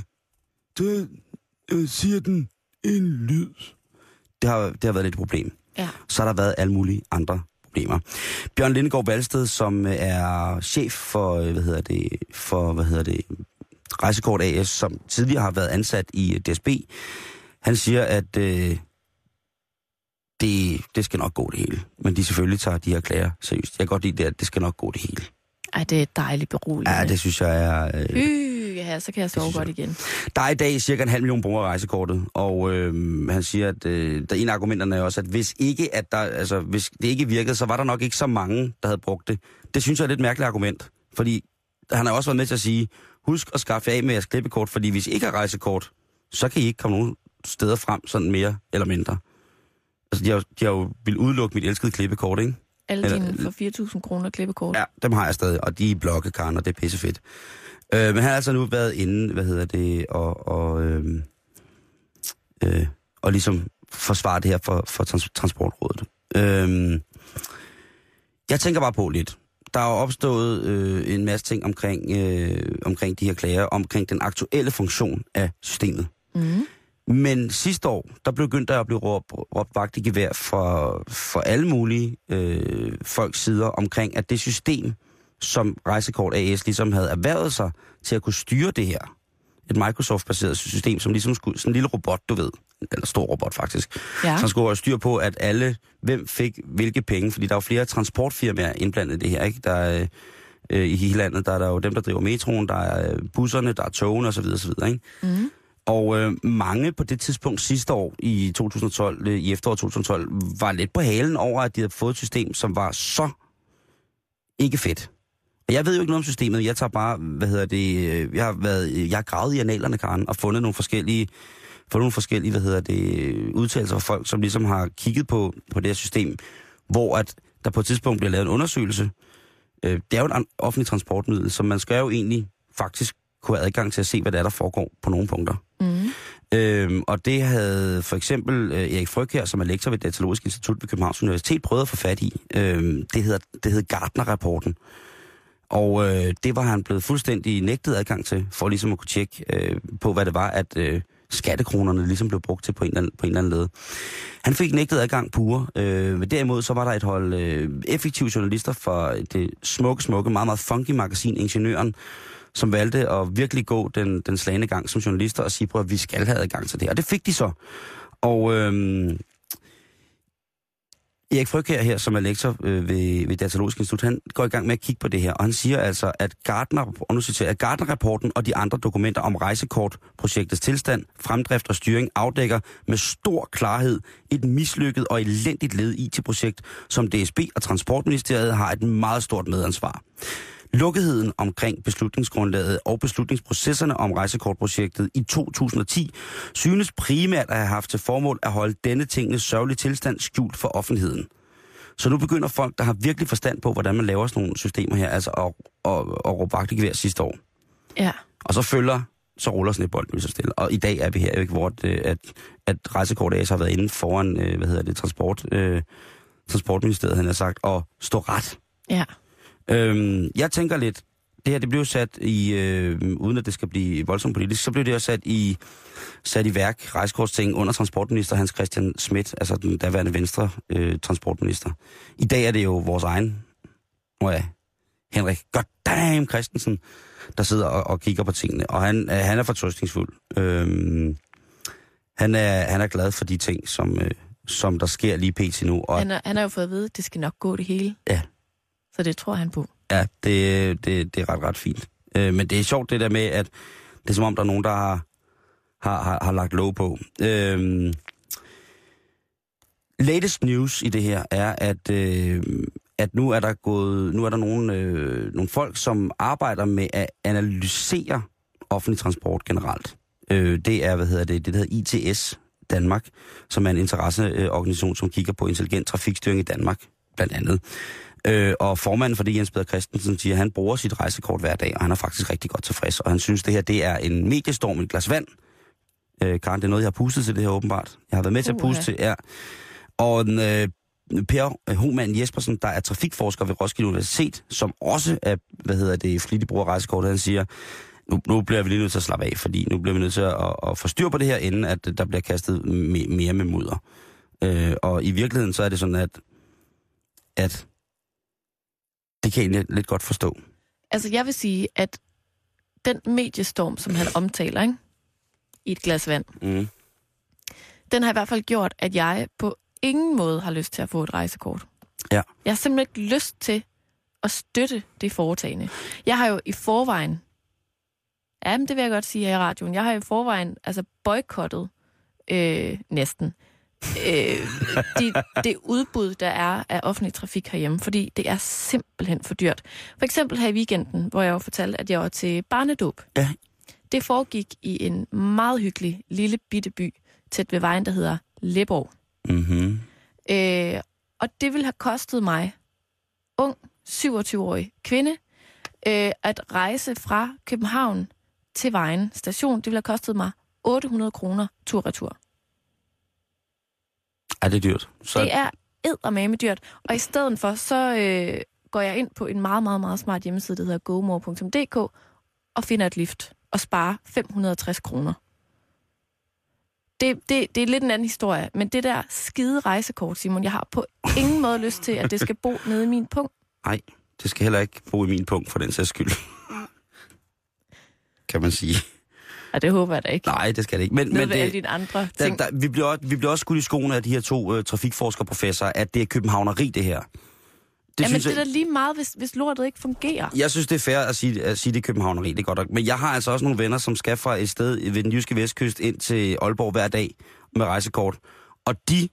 D: du øh, siger den en lyd. Det har, det har været lidt et problem.
E: Ja.
D: Så har der været alle mulige andre problemer. Bjørn Lindegaard Valsted, som øh, er chef for, øh, hvad hedder det, for, hvad hedder det, Rejsekort AS, som tidligere har været ansat i øh, DSB, han siger, at øh, det, det skal nok gå det hele. Men de selvfølgelig tager de her klager seriøst. Jeg kan godt lide det, at det skal nok gå det hele.
E: Ej, det er dejligt beroligende.
D: Ja, det synes jeg er... Øh,
E: Hy, ja, så kan jeg sove godt igen.
D: Der er i dag cirka en halv million brugere af rejsekortet, og øh, han siger, at øh, der en af argumenterne er også, at hvis ikke at der, altså, hvis det ikke virkede, så var der nok ikke så mange, der havde brugt det. Det synes jeg er et lidt mærkeligt argument, fordi han har også været med til at sige, husk at skaffe af med jeres klippekort, fordi hvis I ikke har rejsekort, så kan I ikke komme nogen steder frem, sådan mere eller mindre. Altså, de har, de har jo vil udelukke mit elskede klippekort, ikke?
E: Alle dine for 4.000 kroner klippekort.
D: Ja, dem har jeg stadig, og de er i blokke, Karen, og det er pissefedt. Øh, men han har altså nu været inde, hvad hedder det, og, og, øh, øh, og ligesom forsvare det her for, for trans- transportrådet. Øh, jeg tænker bare på lidt. Der er jo opstået øh, en masse ting omkring, øh, omkring de her klager, omkring den aktuelle funktion af systemet.
E: Mm.
D: Men sidste år, der begyndte der at blive råbt, råbt vagt i gevær for, for alle mulige øh, folks sider omkring, at det system, som Rejsekort AS ligesom havde erhvervet sig til at kunne styre det her, et Microsoft-baseret system, som ligesom skulle, sådan en lille robot, du ved, eller stor robot faktisk,
E: Ja.
D: som skulle holde styr på, at alle, hvem fik hvilke penge, fordi der er jo flere transportfirmaer indblandet i det her, ikke? Der er, øh, øh, i hele landet, der er der jo dem, der driver metroen, der er øh, busserne, der er togene osv. osv. Ikke?
E: Mm.
D: Og øh, mange på det tidspunkt sidste år, i 2012, øh, i efteråret 2012, var lidt på halen over, at de havde fået et system, som var så ikke fedt. Jeg ved jo ikke noget om systemet. Jeg tager bare, hvad hedder det, øh, jeg har, været, jeg har gravet i analerne, Karen, og fundet nogle forskellige, fundet nogle forskellige, hvad hedder det, udtalelser fra folk, som ligesom har kigget på, på det her system, hvor at der på et tidspunkt bliver lavet en undersøgelse. Øh, det er jo et offentligt transportmiddel, så man skal jo egentlig faktisk kunne have adgang til at se, hvad der er, der foregår på nogle punkter.
E: Mm.
D: Øhm, og det havde for eksempel øh, Erik Fryg her, som er lektor ved Datalogisk Institut ved Københavns Universitet, prøvet at få fat i. Øhm, det hedder, det hedder Gartner-rapporten. Og øh, det var han blevet fuldstændig nægtet adgang til, for ligesom at kunne tjekke øh, på, hvad det var, at øh, skattekronerne ligesom blev brugt til på en eller anden, på en eller anden led. Han fik nægtet adgang pure, øh, men derimod så var der et hold øh, effektive journalister fra det smukke, smukke, meget, meget funky magasin Ingeniøren, som valgte at virkelig gå den, den slagende gang som journalister og sige, prøv at vi skal have adgang til det. Og det fik de så. Og Øh, Erik Fryg her, her, som er lektor øh, ved, ved Datalogisk Institut, han går i gang med at kigge på det her, og han siger altså, at Gardner, og nu citerer, jeg, at Gardner-rapporten og de andre dokumenter om rejsekortprojektets tilstand, fremdrift og styring afdækker med stor klarhed et mislykket og elendigt led IT-projekt, som DSB og Transportministeriet har et meget stort medansvar. Lukketheden omkring beslutningsgrundlaget og beslutningsprocesserne om rejsekortprojektet i 2010 synes primært at have haft til formål at holde denne tingens sørgelige tilstand skjult for offentligheden. Så nu begynder folk, der har virkelig forstand på, hvordan man laver sådan nogle systemer her, altså at, at, at råbe vagt i gevær sidste år.
E: Ja.
D: Og så følger, så ruller snibbolden lige så stille. Og i dag er vi her ikke, hvor det, at, at Rejsekort AS har været inde foran, øh, hvad hedder det, transport, øh, Transportministeriet, han har sagt, og stå ret.
E: Ja.
D: Øhm, jeg tænker lidt, det her det blev sat i, øh, uden at det skal blive voldsomt politisk, så blev det jo sat i, sat i værk, rejsekortsting, under transportminister Hans Christian Schmidt, altså den daværende venstre øh, transportminister. I dag er det jo vores egen, må jeg, Henrik Goddamn Christensen, der sidder og, og kigger på tingene, og han, øh, han er fortrøstningsfuld. Øhm, han, er, han er glad for de ting, som, øh, som der sker lige pt. nu, og
E: Han, er, han har jo fået at vide, at det skal nok gå det hele.
D: Ja.
E: Så det tror han på.
D: Ja, det, det, det er ret, ret fint. Øh, men det er sjovt det der med, at det er som om, der er nogen, der har, har, har, har lagt lov på. Øh, latest news i det her er, at, øh, at nu er der gået, nu er der nogle, øh, nogle folk, som arbejder med at analysere offentlig transport generelt. Øh, det er, hvad hedder det, det der hedder ITS Danmark, som er en interesseorganisation, som kigger på intelligent trafikstyring i Danmark, blandt andet. Øh, og formanden for det, Jens Peder Christensen, siger, at han bruger sit rejsekort hver dag, og han er faktisk rigtig godt tilfreds. Og han synes, det her det er en mediestorm i et glas vand. Øh, Karen, det er noget, jeg har pustet til det her åbenbart. Jeg har været med til at puste til, ja. Og øh, Per Homan Jespersen, der er trafikforsker ved Roskilde Universitet, som også er, hvad hedder det, flittig bruger rejsekort, han siger, nu, nu bliver vi lige nødt til at slappe af, fordi nu bliver vi nødt til at, at, at få styr på det her, inden at der bliver kastet me, mere med mudder. Øh, og i virkeligheden så er det sådan, at, at det kan jeg egentlig lidt godt forstå.
E: Altså, jeg vil sige, at den mediestorm, som han omtaler, ikke? i et glas vand,
D: Mm.
E: den har i hvert fald gjort, at jeg på ingen måde har lyst til at få et rejsekort.
D: Ja.
E: Jeg har simpelthen ikke lyst til at støtte det foretagende. Jeg har jo i forvejen, ja, men det vil jeg godt sige her i radioen, jeg har i forvejen altså boykottet øh, næsten øh, de, det udbud, der er af offentlig trafik herhjemme, fordi det er simpelthen for dyrt. For eksempel her i weekenden, hvor jeg jo fortalte, at jeg var til barnedåb.
D: Ja.
E: Det foregik i en meget hyggelig lille bitte by tæt ved vejen, der hedder Leborg.
D: Mm-hmm.
E: Øh, og det ville have kostet mig, ung, 27-årig kvinde, øh, at rejse fra København til Vejen station. Det ville have kostet mig 800 kroner tur-retur.
D: Er det dyrt? Så,
E: Det er eddermame dyrt. Og i stedet for, så øh, går jeg ind på en meget, meget, meget smart hjemmeside, der hedder gomore.dk, og finder et lift og sparer 560 kroner. Det, det, det er lidt en anden historie, men det der skide rejsekort, Simon, jeg har på ingen måde lyst til, at det skal bo nede i min punkt.
D: Nej, det skal heller ikke bo i min punkt for den sags skyld. kan man sige.
E: Og det håber jeg da ikke.
D: Nej, det skal det ikke. Men, men det,
E: dine andre
D: der,
E: ting.
D: der, vi, bliver også, vi bliver også skudt i skoene af de her to uh, trafikforskerprofessorer, at det er københavneri, det her. Det
E: Jamen, det er da lige meget, hvis, hvis lortet ikke fungerer.
D: jeg synes, det er fair at sige, at sige, det er københavneri, det er godt nok. Men jeg har altså også nogle venner, som skal fra et sted ved den jyske vestkyst ind til Aalborg hver dag med rejsekort. Og de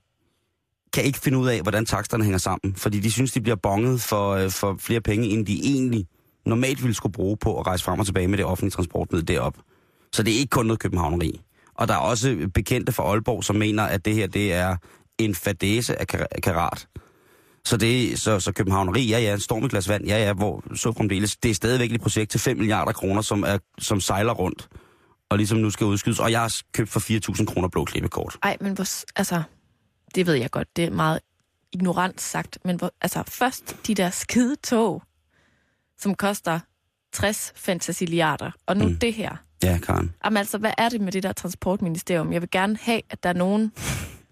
D: kan ikke finde ud af, hvordan taksterne hænger sammen. Fordi de synes, de bliver bonget for, øh, for flere penge, end de egentlig normalt ville skulle bruge på at rejse frem og tilbage med det offentlige transportmiddel derop. Så det er ikke kun noget københavneri. Og der er også bekendte fra Aalborg, som mener, at det her det er en fadese af karat. Så, det, så, så københavneri, ja ja, en storm i glas vand, ja ja, hvor så fremdeles. Det er stadigvæk et projekt til 5 milliarder kroner, som, er, som sejler rundt, og ligesom nu skal udskydes. Og jeg har købt for 4.000 kroner blå klippekort.
E: Nej, men hvor, altså, det ved jeg godt, det er meget ignorant sagt, men hvor, altså, først de der skide tog, som koster 60 fantasiliarder, og nu
D: Mm.
E: det her.
D: Ja, Karen.
E: Jamen altså, hvad er det med det der transportministerium? Jeg vil gerne have, at der er nogen,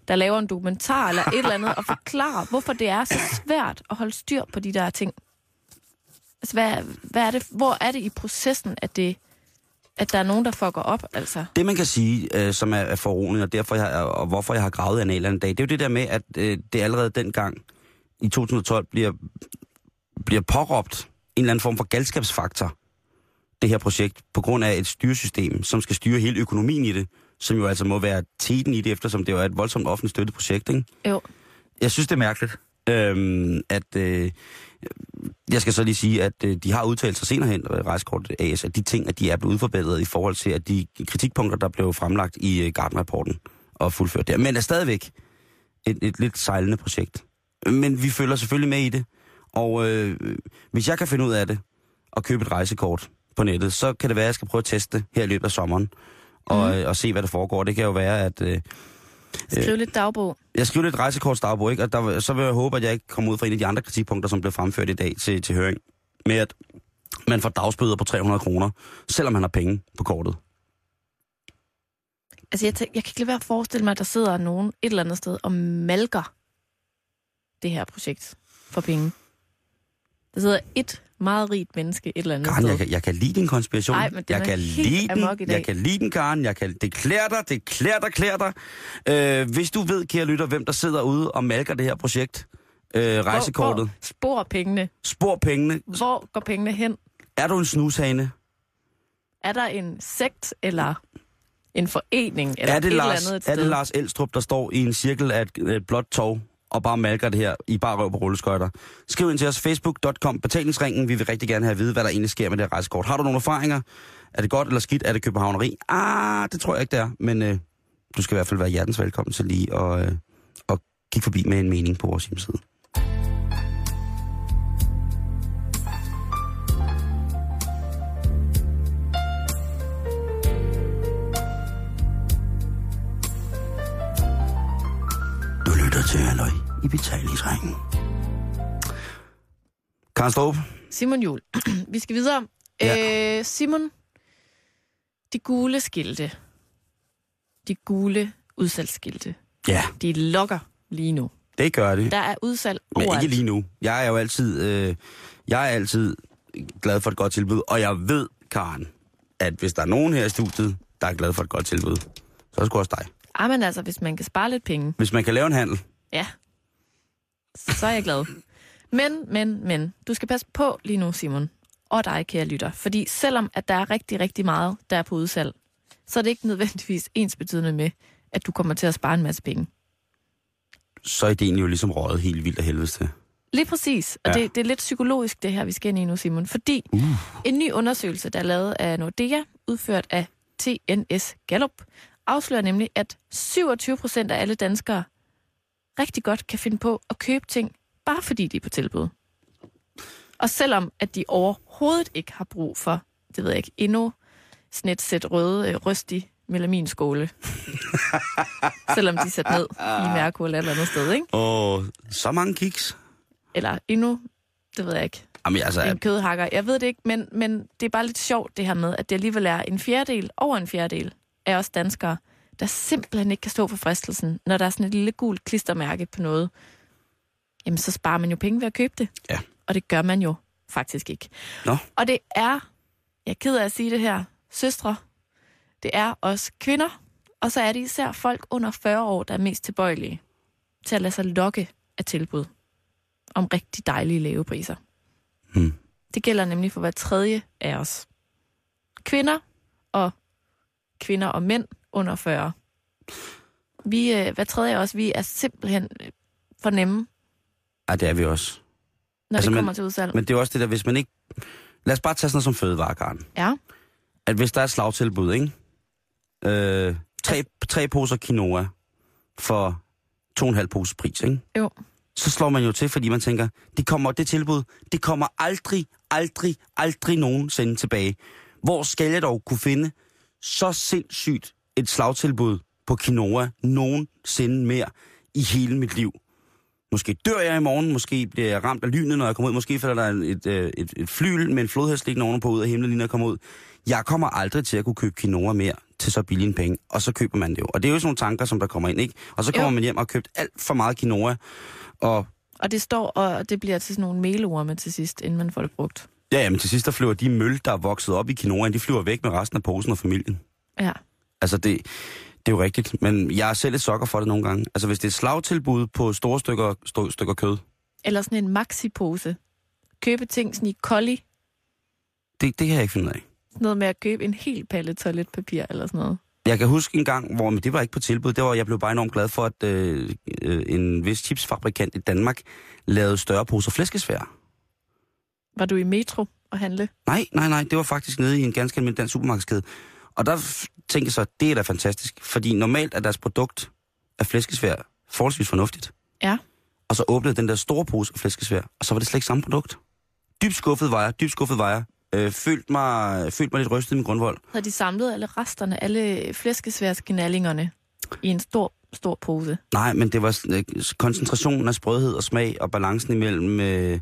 E: der laver en dokumentar eller et eller andet, og forklarer, hvorfor det er så svært at holde styr på de der ting. Altså, hvad, hvad er det, hvor er det i processen, at, det, at der er nogen, der fucker op, altså?
D: Det man kan sige, øh, som er, er forroligende, og, derfor jeg, og hvorfor jeg har gravet analerne i dag, det er jo det der med, at øh, det allerede dengang i 2012 bliver, bliver påråbt en eller anden form for galskabsfaktor, det her projekt, på grund af et styresystem, som skal styre hele økonomien i det, som jo altså må være teten i det, eftersom det jo er et voldsomt offentligt støttet projekt, ikke?
E: Jo,
D: Jeg synes, det er mærkeligt, øhm, at... Øh, jeg skal så lige sige, at øh, de har udtalt sig senere hen, øh, Rejsekort AS, at de ting, at de er blevet udforbedret i forhold til, at de kritikpunkter, der blev fremlagt i øh, Garden-rapporten og fuldført der. Men er stadigvæk et, et lidt sejlende projekt. Men vi følger selvfølgelig med i det, og øh, hvis jeg kan finde ud af det, og købe et rejsekort på nettet, så kan det være, at jeg skal prøve at teste det her i løbet af sommeren, og,
E: Mhm.
D: øh, og se, hvad der foregår. Det kan jo være, at... Øh,
E: skriv lidt dagbog.
D: jeg skriver lidt rejsekortsdagbog, ikke? Og der, så vil jeg håbe, at jeg ikke kommer ud fra en af de andre kritikpunkter, som blev fremført i dag til, til høring. Med at man får dagsbøder på 300 kroner, selvom man har penge på kortet.
E: Altså, jeg, jeg kan ikke lade være at forestille mig, at der sidder nogen et eller andet sted og malker det her projekt for penge. Der sidder et meget rigt menneske et eller andet
D: Karen,
E: sted.
D: jeg kan, jeg kan lide din konspiration.
E: Ej, men
D: jeg kan lide den. Jeg kan lide den, Karen. Jeg kan, det klæder dig, det klæder dig, klæder dig. Øh, hvis du ved, kære lytter, hvem der sidder ude og malker det her projekt, øh, rejsekortet,
E: Hvor, hvor spor pengene.
D: spor pengene.
E: Hvor går pengene hen?
D: Er du en snushane?
E: Er der en sekt eller en forening eller
D: er det,
E: et
D: Lars,
E: eller andet et
D: er det Lars Elstrup, der står i en cirkel af et, et blåt tog og bare malker det her i bare røv på rulleskøjter? Skriv ind til os, facebook.com, betalingsringen. Vi vil rigtig gerne have at vide, hvad der egentlig sker med det her rejsekort. Har du nogle erfaringer? Er det godt eller skidt? Er det københavneri? Ah, det tror jeg ikke, det er. Men øh, du skal i hvert fald være hjertens velkommen til lige at, øh, at kigge forbi med en mening på vores hjemmeside. Lytter til Halløj i betalingsringen. Karen Strup,
E: Simon Jul. Vi skal videre.
D: Ja.
E: Øh, Simon, de gule skilte. De gule udsalgsskilte.
D: ja,
E: De lokker lige nu.
D: det gør det.
E: Der er udsalg
D: Men
E: overalt.
D: ikke lige nu. Jeg er jo altid, øh, jeg er altid glad for et godt tilbud, og jeg ved, Karen, at hvis der er nogen her i studiet, der er glad for et godt tilbud, så er det sgu også dig.
E: Ah, men altså, hvis man kan spare lidt penge,
D: Hvis man kan lave en handel,
E: ja, så er jeg glad. Men, men, men, du skal passe på lige nu, Simon, og dig, kære lytter. Fordi selvom at der er rigtig, rigtig meget, der er på udsalg, så er det ikke nødvendigvis ens betydende med, at du kommer til at spare en masse penge.
D: så er ideen jo ligesom røget helt vildt af helvedes til.
E: Lige præcis. Og
D: ja.
E: det, det er lidt psykologisk, det her, vi skal ind i nu, Simon. Fordi uh. en ny undersøgelse, der er lavet af Nordea, udført af TNS Gallup, afslører nemlig, at 27 procent af alle danskere rigtig godt kan finde på at købe ting, bare fordi de er på tilbud. Og selvom at de overhovedet ikke har brug for, det ved jeg ikke, endnu sådan et sæt røde øh, rystig melaminskåle. selvom de er sat ned i Mærko eller et eller andet sted, ikke?
D: Og så mange kiks.
E: Eller endnu, det ved jeg ikke,
D: Jamen altså,
E: en kødhakker. Jeg ved det ikke, men, men det er bare lidt sjovt det her med, at det alligevel er en fjerdedel, over en fjerdedel af os danskere, der simpelthen ikke kan stå for fristelsen, når der er sådan et lille gult klistermærke på noget. Jamen, så sparer man jo penge ved at købe det.
D: Ja.
E: Og det gør man jo faktisk ikke.
D: Nå.
E: Og det er, jeg er ked af at sige det her, søstre, det er også kvinder, og så er det især folk under 40 år, der er mest tilbøjelige til at lade sig lokke af tilbud om rigtig dejlige lave priser.
D: Hmm.
E: Det gælder nemlig for hver tredje af os. Kvinder og kvinder og mænd under 40. Vi, øh, hver tredje os, vi er simpelthen øh, for nemme,
D: Ja, det er vi også.
E: når
D: Altså,
E: det
D: men-
E: kommer til udsalg.
D: Men det er også det der, hvis man ikke... Lad os bare tage sådan noget som fødevaregarden.
E: Ja,
D: At hvis der er et slagtilbud, ikke? Øh, tre, tre poser quinoa for to og en halv pose pris, ikke?
E: jo.
D: så slår man jo til, fordi man tænker, det kommer det tilbud, det kommer aldrig, aldrig, aldrig nogensinde tilbage. Hvor skal jeg dog kunne finde så sindssygt et slagtilbud på quinoa nogensinde mere i hele mit liv? Måske dør jeg i morgen, måske bliver jeg ramt af lynet, når jeg kommer ud, måske falder der et, et, et, et flyl med en flodhest liggende ovenpå ud af himlen, lige når jeg kommer ud. Jeg kommer aldrig til at kunne købe quinoa mere til så billig en penge, og så køber man det jo. Og det er jo sådan nogle tanker, som der kommer ind, ikke? Og så kommer
E: Jo.
D: man hjem og har købt alt for meget quinoa, og
E: Og det står, og det bliver til sådan nogle melorme til sidst, inden man får det brugt.
D: Ja, jamen til sidst der flyver de møl, der er vokset op i quinoaen, de flyver væk med resten af posen og familien.
E: Ja.
D: Altså det, det er jo rigtigt, men jeg er selv et sokker for det nogle gange. Altså hvis det er et slagtilbud på store stykker, sto, stykker kød,
E: Eller sådan en maxi-pose. Købe ting sådan i kolli.
D: det, det kan jeg ikke finde ud af.
E: Sådan noget med at købe en hel palle toiletpapir eller sådan noget.
D: Jeg kan huske en gang, hvor men det var ikke på tilbud, det var, jeg blev bare enormt glad for, at øh, øh, en vis chipsfabrikant i Danmark lavede større poser flæskesvær.
E: Var du i metro og handle?
D: Nej, nej, nej, det var faktisk nede i en ganske almindelig dansk supermarkedskæde. Og der tænkte jeg så, det er da fantastisk, fordi normalt er deres produkt af flæskesvær forholdsvis fornuftigt.
E: Ja.
D: Og så åbnede den der store pose af flæskesvær, og så var det slet ikke samme produkt. Dybt skuffet var jeg, dybt skuffet var jeg. Øh, følt, mig, følt mig lidt rystet i min grundvold.
E: Havde de samlet alle resterne, alle flæskesværsgnallingerne i en stor, stor pose?
D: Nej, men det var øh, koncentrationen af sprødhed og smag og balancen imellem øh,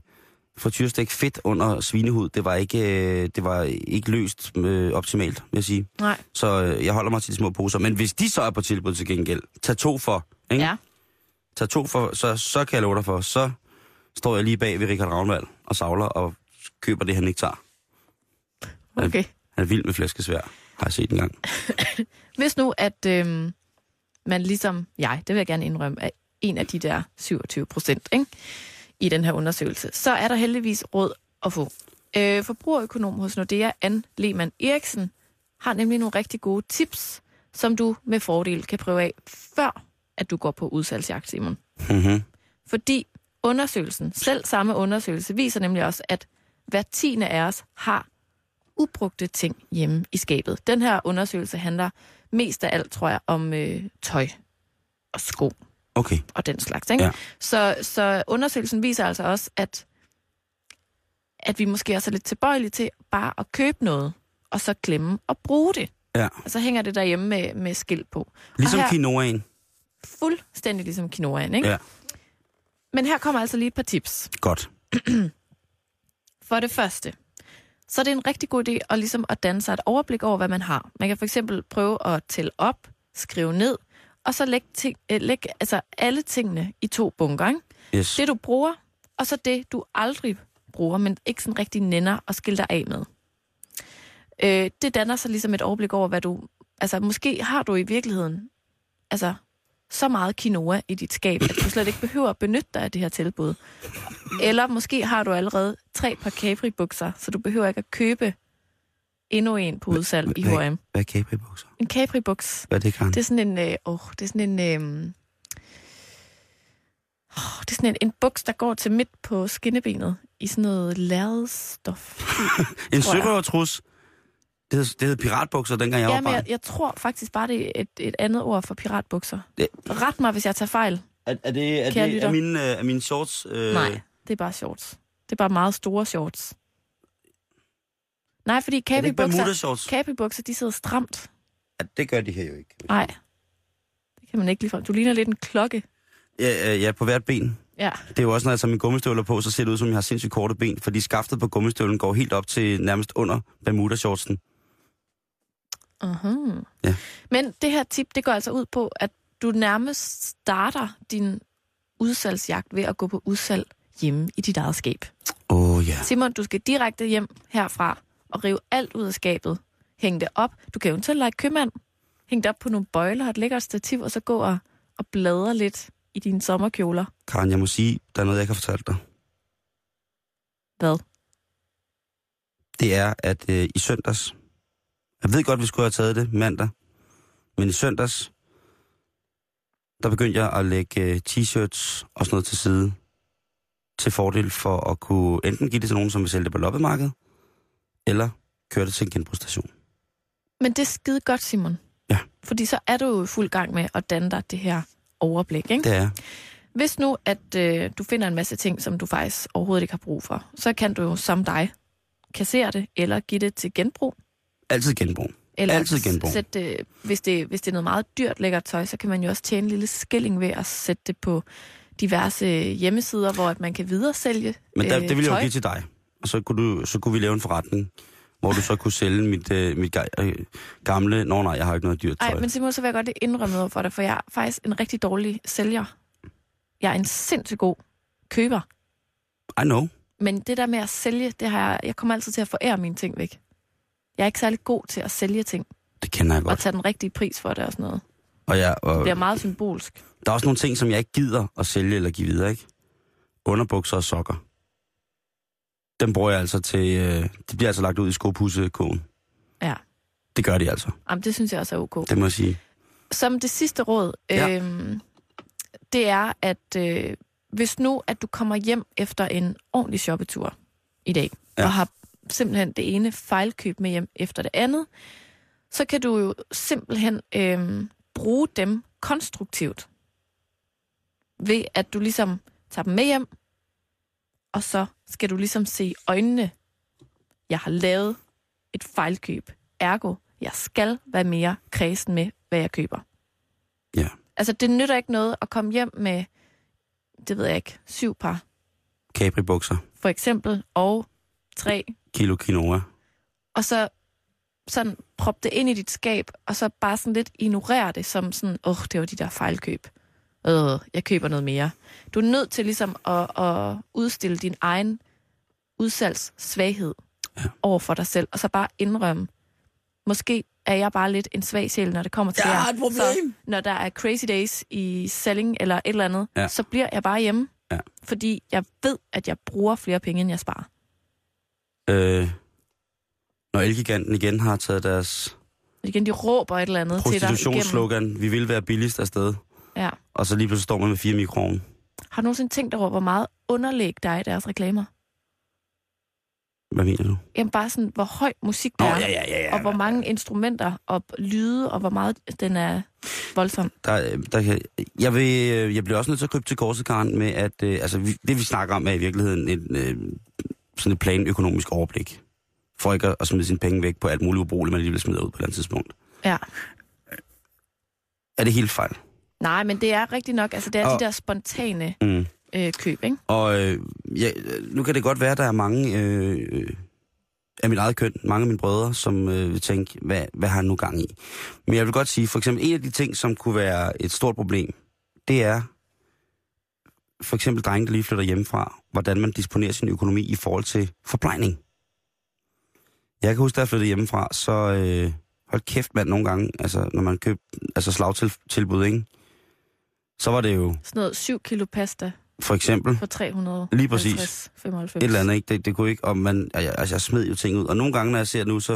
D: frityrstik fedt under svinehud, det var ikke, øh, det var ikke løst øh, optimalt, vil jeg sige.
E: Nej.
D: Så øh, jeg holder mig til de små poser. Men hvis de så er på tilbud til gengæld, tag to for, ikke?
E: Ja.
D: Tag to for, så, så kan jeg love dig for, så står jeg lige bag ved Richard Ravnvald og savler og køber det, han ikke tager.
E: Okay.
D: Han er vild med flæskesvær, har jeg set en gang.
E: Hvis nu, at øhm, man ligesom jeg, det vil jeg gerne indrømme, er en af de der 27 procent i den her undersøgelse, så er der heldigvis råd at få. Øh, forbrugerøkonom hos Nordea, Anne Lehmann Eriksen, har nemlig nogle rigtig gode tips, som du med fordel kan prøve af, før at du går på udsalgsjagt, Simon.
D: Mm-hmm.
E: Fordi undersøgelsen, selv samme undersøgelse, viser nemlig også, at hver tiende af os har ubrugte ting hjemme i skabet. Den her undersøgelse handler mest af alt, tror jeg, om øh, tøj og sko
D: Okay,
E: og den slags. Ikke?
D: Ja.
E: Så, så undersøgelsen viser altså også, at, at vi måske også er lidt tilbøjelige til bare at købe noget, og så glemme at bruge det.
D: ja.
E: Og så hænger det derhjemme med, med skilt på.
D: Ligesom
E: her,
D: quinoaen.
E: Fuldstændig ligesom quinoaen, ikke?
D: Ja.
E: Men her kommer altså lige et par tips.
D: Godt.
E: For det første, så er det en rigtig god idé at, ligesom at danne sig et overblik over, hvad man har. Man kan for eksempel prøve at tælle op, skrive ned, og så lægge, ting, øh, lægge altså alle tingene i to bunker. Ikke?
D: Yes.
E: Det, du bruger, og så det, du aldrig bruger, men ikke sådan rigtig nænder at skille dig af med. Øh, det danner sig ligesom et overblik over, hvad du... Altså, måske har du i virkeligheden altså, så meget quinoa i dit skab, at du slet ikke behøver at benytte dig af det her tilbud. Eller måske har du allerede tre par Capri-bukser, så du behøver ikke at købe endnu en på udsalg i H&M.
D: Hvad er Capri-bukser?
E: En Capri-buks,
D: Hvad er det, Karen?
E: det er sådan en... Øh, åh, det er sådan en... Øh, åh, det er sådan en, en buks, der går til midt på skinnebenet i sådan noget lærredstof.
D: En sørøvertrus. Det hed, det hed piratbukser, dengang jeg
E: Ja,
D: var barn.
E: jeg, jeg tror faktisk bare, det er et, et andet ord for piratbukser.
D: Det-
E: Ret mig, hvis jeg tager fejl.
D: Er, er det, er det er mine, øh, er mine shorts? Øh,
E: Nej, det er bare shorts. Det er bare meget store shorts. Nej, fordi
D: Er Bermuda-shorts?
E: Capri-bukser, de sidder stramt.
D: Ja, det gør de her jo ikke.
E: Nej, det kan man ikke lige Du ligner lidt en klokke.
D: Ja, ja, på hvert ben.
E: Ja,
D: Det er jo også, når jeg tager mine gummistøvler på, så ser det ud, som jeg har sindssygt korte ben, fordi skaftet på gummistøvlen går helt op til nærmest under Bermuda-shortsen.
E: uh-huh.
D: Ja.
E: Men det her tip, det går altså ud på, at du nærmest starter din udsalgsjagt ved at gå på udsalg hjemme i dit eget skab.
D: Åh, oh, ja.
E: Simon, du skal direkte hjem herfra og rive alt ud af skabet. hænge det op. Du kan eventuelt lege købmand. Hænge det op på nogle bøjler, have et lækkert stativ, og så gå og, og bladre lidt i dine sommerkjoler.
D: Karen, jeg må sige, der er noget, jeg kan fortælle dig.
E: Hvad?
D: Det er, at øh, i søndags, jeg ved godt, vi skulle have taget det mandag, men i søndags, der begyndte jeg at lægge øh, t-shirts og sådan noget til side, til fordel for at kunne enten give det til nogen, som vil sælge det på loppemarkedet, eller køre det til en genbrugsstation.
E: Men det er skide godt, Simon.
D: Ja.
E: Fordi så er du jo i fuld gang med at danne dig det her overblik, ikke?
D: Det er
E: Hvis nu, at øh, du finder en masse ting, som du faktisk overhovedet ikke har brug for, så kan du jo som dig kassere det, eller give det til genbrug.
D: altid genbrug.
E: Eller
D: Altid genbrug.
E: Sætte det, hvis, det, hvis det er noget meget dyrt lækkert tøj, så kan man jo også tjene en lille skilling ved at sætte det på diverse hjemmesider, hvor at man kan videresælge
D: Men der,
E: øh,
D: det vil jeg jo give til dig. Og så kunne, du, så kunne vi lave en forretning, hvor du så kunne sælge mit, øh, mit øh, gamle... Nå nej, jeg har ikke noget dyrt tøj.
E: Nej, men Simon, så vil jeg godt indrømme noget for dig, for jeg er faktisk en rigtig dårlig sælger. Jeg er en sindssygt god køber.
D: I know.
E: Men det der med at sælge, det har jeg, jeg kommer altid til at forære mine ting væk. Jeg er ikke særlig god til at sælge ting,
D: Det kender jeg
E: og
D: godt.
E: tage den rigtige pris for det og sådan noget.
D: Og, jeg, og
E: Det er meget symbolsk.
D: der er også nogle ting, som jeg ikke gider at sælge eller give videre, ikke? Underbukser og sokker. Dem bruger jeg altså til... Øh, de bliver altså lagt ud i skopussekogen.
E: Ja.
D: Det gør de altså.
E: Jamen, det synes jeg også er ok.
D: Det må jeg sige.
E: Som det sidste råd,
D: Ja.
E: øhm, det er, at øh, hvis nu, at du kommer hjem efter en ordentlig shoppetur i dag,
D: Ja.
E: og har simpelthen det ene fejlkøb med hjem efter det andet, så kan du jo simpelthen øhm, bruge dem konstruktivt. Ved at du ligesom tager dem med hjem, og så skal du ligesom se i øjnene, jeg har lavet et fejlkøb. Ergo, jeg skal være mere kredsen med, hvad jeg køber.
D: Ja.
E: Altså, det nytter ikke noget at komme hjem med, det ved jeg ikke, syv par,
D: Capri-bukser.
E: for eksempel, og tre,
D: Kilo quinoa.
E: og så sådan proppe det ind i dit skab, og så bare sådan lidt ignorere det som sådan, åh, oh, det var de der fejlkøb. Øh, jeg køber noget mere. Du er nødt til ligesom at, at udstille din egen udsalgssvaghed
D: Ja.
E: over for dig selv, og så bare indrømme, måske er jeg bare lidt en svag sjæl, når det kommer til
D: Jeg har et problem.
E: Så når der er crazy days i selling eller et eller andet,
D: Ja.
E: så bliver jeg bare hjemme.
D: Ja.
E: Fordi jeg ved, at jeg bruger flere penge, end jeg sparer.
D: Øh, når Elgiganten igen har taget deres
E: Igen, de råber et eller andet til dig
D: prostitutionsslogan, vi vil være billigst afsted,
E: Ja.
D: og så lige pludselig står man med fire mikroovn.
E: Har du nogensinde tænkt over, hvor meget underlæg der er i deres reklamer?
D: Hvad mener du?
E: Jamen bare sådan, hvor høj musik der
D: Nå,
E: er,
D: ja, ja, ja, ja.
E: og hvor mange instrumenter og lyde, og hvor meget den er voldsom.
D: Der, der kan, jeg, vil, øh, jeg bliver også nødt til at krybe til korset, Karen, med at øh, altså, vi, det, vi snakker om, er i virkeligheden et, øh, sådan et planøkonomisk overblik. For ikke at, at smide sine penge væk på alt muligt ubrugeligt, man alligevel smider ud på et eller andet tidspunkt.
E: Ja.
D: Er det helt fejl?
E: Nej, men det er rigtigt nok. Altså, det er
D: Og-
E: de der spontane
D: Mm.
E: øh, køb, ikke?
D: Og øh, ja, nu kan det godt være, at der er mange øh, øh, af mit eget køn, mange af mine brødre, som øh, vil tænke, hvad, hvad har han nu gang i? Men jeg vil godt sige, for eksempel en af de ting, som kunne være et stort problem, det er for eksempel drenge, der lige flytter hjemmefra, hvordan man disponerer sin økonomi i forhold til forplejning. Jeg kan huske, da jeg flyttede hjemmefra, så øh, hold kæft mand nogle gange, altså når man købte altså slagtilbud, ikke? Så var det jo
E: Sådan noget 7 kilo pasta
D: for eksempel
E: for 300.
D: Lige præcis.
E: 95.
D: et eller andet, ikke? Det, det kunne ikke, og man, altså, jeg smed jo ting ud. Og nogle gange, når jeg ser nu, så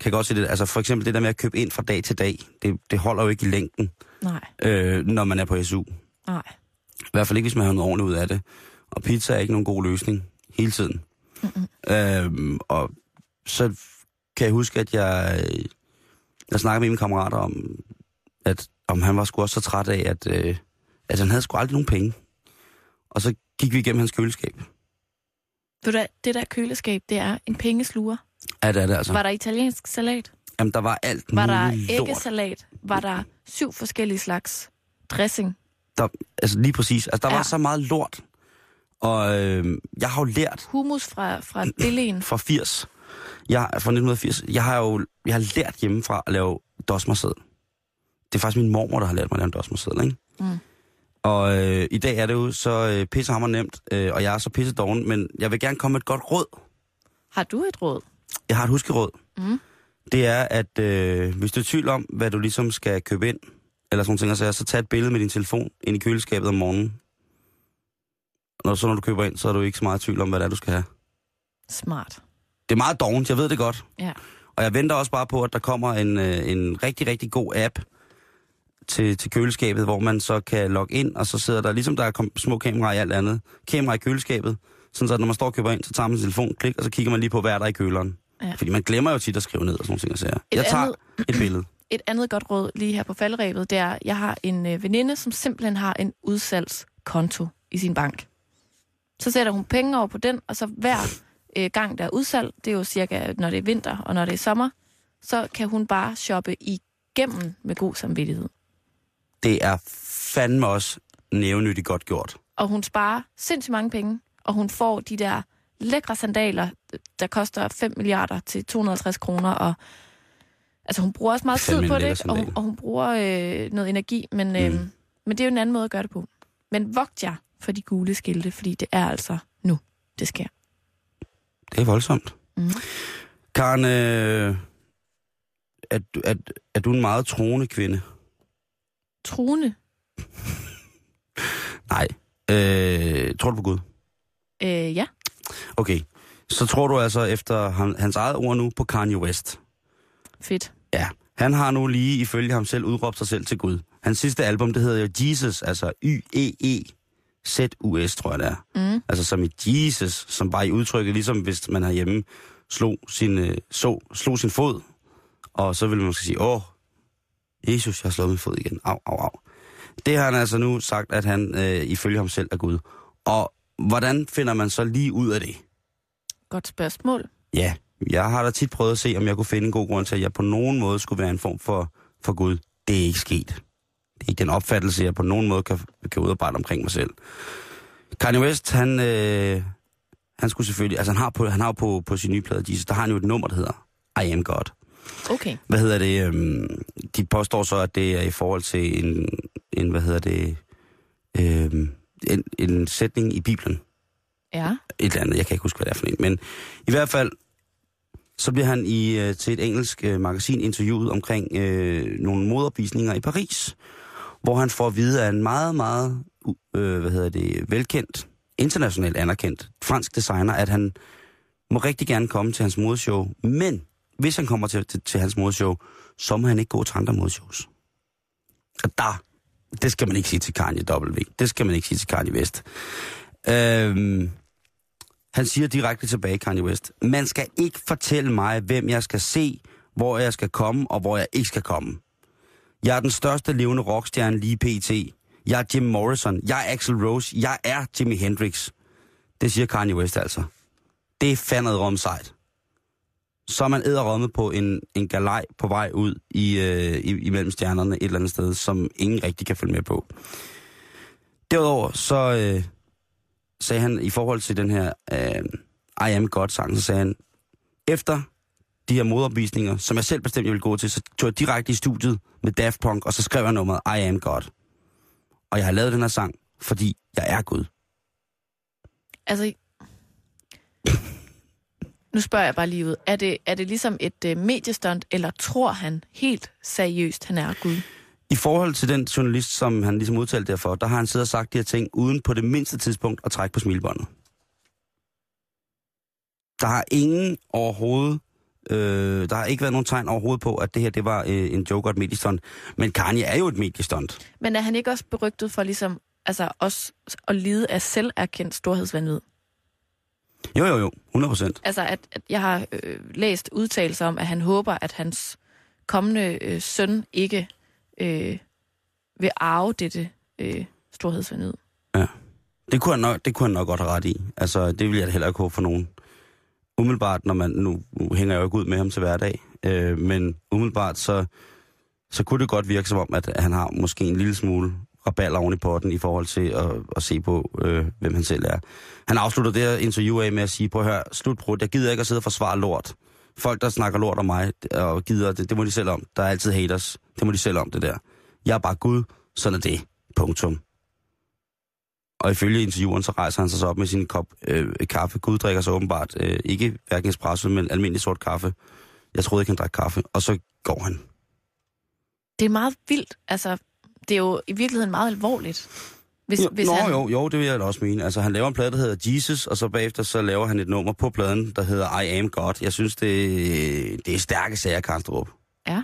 D: kan jeg godt se det, altså for eksempel det der med at købe ind fra dag til dag, det, det holder jo ikke i længden,
E: Nej,
D: øh, når man er på SU.
E: nej.
D: I hvert fald ikke, hvis man har noget ordentligt ud af det. Og pizza er ikke nogen god løsning hele tiden.
E: Mm-mm.
D: Øhm, og så kan jeg huske, at jeg, jeg snakkede med mine kammerater om, at om han var sgu også så træt af, at, øh, at han havde sgu aldrig nogen penge. Og så gik vi igennem hans køleskab.
E: Ved du det der køleskab, det er en pengesluger.
D: Ja, det er det altså.
E: Var der italiensk salat?
D: Jamen, der var alt
E: Var der æggesalat? Var der syv forskellige slags dressing?
D: Der, altså lige præcis. Altså, der ja. var så meget lort. Og øh, jeg har jo lært
E: Hummus fra, fra Dillén.
D: fra 80. Jeg, fra 1980. Jeg har jo jeg har lært hjemmefra at lave dosmersedel. Det er faktisk min mormor, der har lært mig at lave en dosmersedel, ikke?
E: Mm.
D: Og øh, i dag er det jo så øh, pissehammer nemt, øh, og jeg er så pisse doven, men jeg vil gerne komme med et godt råd.
E: Har du et råd?
D: Jeg har et huskeråd.
E: Mm.
D: det er, at øh, hvis du er tvivl om, hvad du ligesom skal købe ind, eller sådan ting, så, så tag et billede med din telefon ind i køleskabet om morgenen. Når, så når du køber ind, så er du ikke så meget i tvivl om, hvad det er, du skal have.
E: Smart.
D: Det er meget dovent, jeg ved det godt.
E: Ja.
D: Og jeg venter også bare på, at der kommer en, øh, en rigtig, rigtig god app til, til køleskabet, hvor man så kan logge ind, og så sidder der, ligesom der er små kameraer i alt andet, kamera i køleskabet, sådan så når man står og køber ind, så tager man sin telefon, klik, og så kigger man lige på, hvad er der i køleren.
E: Ja.
D: Fordi man glemmer jo tit at skrive ned og sådan og sager. Jeg tager
E: andet-
D: et billede.
E: Et andet godt råd lige her på faldrebet, det er, jeg har en øh, veninde, som simpelthen har en udsalgskonto i sin bank. Så sætter hun penge over på den, og så hver øh, gang, der er udsalg, det er jo cirka, når det er vinter og når det er sommer, så kan hun bare shoppe igennem med god samvittighed.
D: Det er fandme også nævnyttigt godt gjort.
E: Og hun sparer sindssygt mange penge, og hun får de der lækre sandaler, der koster 5 milliarder til 250 kroner, og altså hun bruger også meget tid på det, og, hun, og hun bruger øh, noget energi, men, øh,
D: Mm.
E: men det er jo en anden måde at gøre det på. Men vogt jer for de gule skilte, fordi det er altså nu, det sker.
D: Det er voldsomt.
E: Mhm.
D: Karen, øh, er, du- er, er du en meget troende kvinde?
E: Truende,
D: Nej. Øh, tror du på Gud?
E: øh, ja,
D: Okay. Så tror du altså efter han, hans eget ord nu på Kanye West.
E: fedt.
D: Ja. Han har nu lige ifølge ham selv udråbt sig selv til Gud. Hans sidste album, det hedder jo Jesus, altså Y-E-E-Z-U-S, tror jeg det er.
E: Mm.
D: Altså som i Jesus, som bare i udtrykket, ligesom hvis man herhjemme slog sin, øh, så, slog sin fod, og så ville man måske sige, åh, Jesus, jeg har slået min fod igen. Au, au, au. Det har han altså nu sagt, at han øh, ifølge ham selv er Gud. Og hvordan finder man så lige ud af det?
E: Godt spørgsmål.
D: Ja, jeg har da tit prøvet at se, om jeg kunne finde en god grund til, at jeg på nogen måde skulle være en form for, for Gud. Det er ikke sket. Det er ikke den opfattelse, jeg på nogen måde kan, kan udarbejde omkring mig selv. Kanye West, han, øh, han skulle selvfølgelig, altså han har, på, han har på, på sin nye plade, Jesus, der har han jo et nummer, der hedder I Am God.
E: Okay.
D: Hvad hedder det? Øhm, de påstår så, at det er i forhold til en, en hvad hedder det, øhm, en, en sætning i Bibelen
E: Ja.
D: et eller andet. Jeg kan ikke huske, hvad det er for en. Men i hvert fald, så bliver han i øh, til et engelsk øh, magasin interviewet omkring øh, nogle modopvisninger i Paris, hvor han får at vide af en meget, meget øh, hvad hedder det, velkendt, internationalt anerkendt fransk designer, at han må rigtig gerne komme til hans modeshow, men hvis han kommer til, til, til hans modeshow, så må han ikke gå til andre modshows. Og der, det skal man ikke sige til Kanye W. Det skal man ikke sige til Kanye West. Øhm, han siger direkte tilbage, Kanye West, man skal ikke fortælle mig, hvem jeg skal se, hvor jeg skal komme, og hvor jeg ikke skal komme. Jeg er den største levende rockstjerne lige pt. Jeg er Jim Morrison. Jeg er Axel Rose. Jeg er Jimi Hendrix. Det siger Kanye West altså. Det er fandet rum sejt. Så er man æderrømmet på en, en galej på vej ud i, øh, i, imellem stjernerne et eller andet sted, som ingen rigtig kan følge med på. Derudover så øh, sagde han i forhold til den her øh, I Am God-sang, så sagde han, efter de her modopvisninger, som jeg selv bestemte, jeg ville gå til, så tog jeg direkte i studiet med Daft Punk, og så skrev jeg nummeret I Am God. Og jeg har lavet den her sang, fordi jeg er Gud.
E: Altså, nu spørger jeg bare lige ud. Er det, er det ligesom et uh, mediestunt, eller tror han helt seriøst, han er Gud?
D: I forhold til den journalist, som han ligesom udtalte derfor, der har han siddet og sagt de her ting, uden på det mindste tidspunkt at trække på smilbåndet. Der har ingen overhovedet, øh, der har ikke været nogen tegn overhovedet på, at det her det var øh, en joke og et mediestunt. Men Kanye er jo et mediestunt.
E: Men er han ikke også berygtet for ligesom, altså også at lide af selverkendt storhedsvandvid?
D: Jo, jo, jo, 100 procent.
E: Altså, at, at jeg har øh, læst udtalelser om, at han håber, at hans kommende øh, søn ikke øh, vil arve dette øh, storhedsvandvid.
D: Det kunne, han nok, det kunne han nok godt have ret i. Altså, det vil jeg heller ikke håbe for nogen. Umiddelbart, når man, nu, nu hænger jeg jo ikke ud med ham til hverdag, øh, men umiddelbart, så, så kunne det godt virke som om, at han har måske en lille smule raballer oven i potten i forhold til at, at se på, øh, hvem han selv er. Han afslutter det her interview af med at sige, prøv at høre, slutbrud, jeg gider ikke at sidde og forsvare lort. Folk, der snakker lort om mig og gider, det, det må de selv om. Der er altid haters. Det må de selv om, det der. Jeg er bare Gud, sådan er det. Punktum. Og ifølge intervieweren, så rejser han sig så op med sin kop øh, kaffe. Gud drikker så åbenbart øh, ikke hverken espresso, men almindelig sort kaffe Jeg troede ikke, han drak kaffe. Og så går han.
E: Det er meget vildt. Altså, det er jo i virkeligheden meget alvorligt. Hvis,
D: Jo,
E: hvis
D: Nå,
E: han,
D: jo, jo, det vil jeg da også mene. Altså, han laver en plade, der hedder Jesus, og så bagefter så laver han et nummer på pladen, der hedder I Am God. Jeg synes, det, det er stærke sager, Karlstrup.
E: Ja.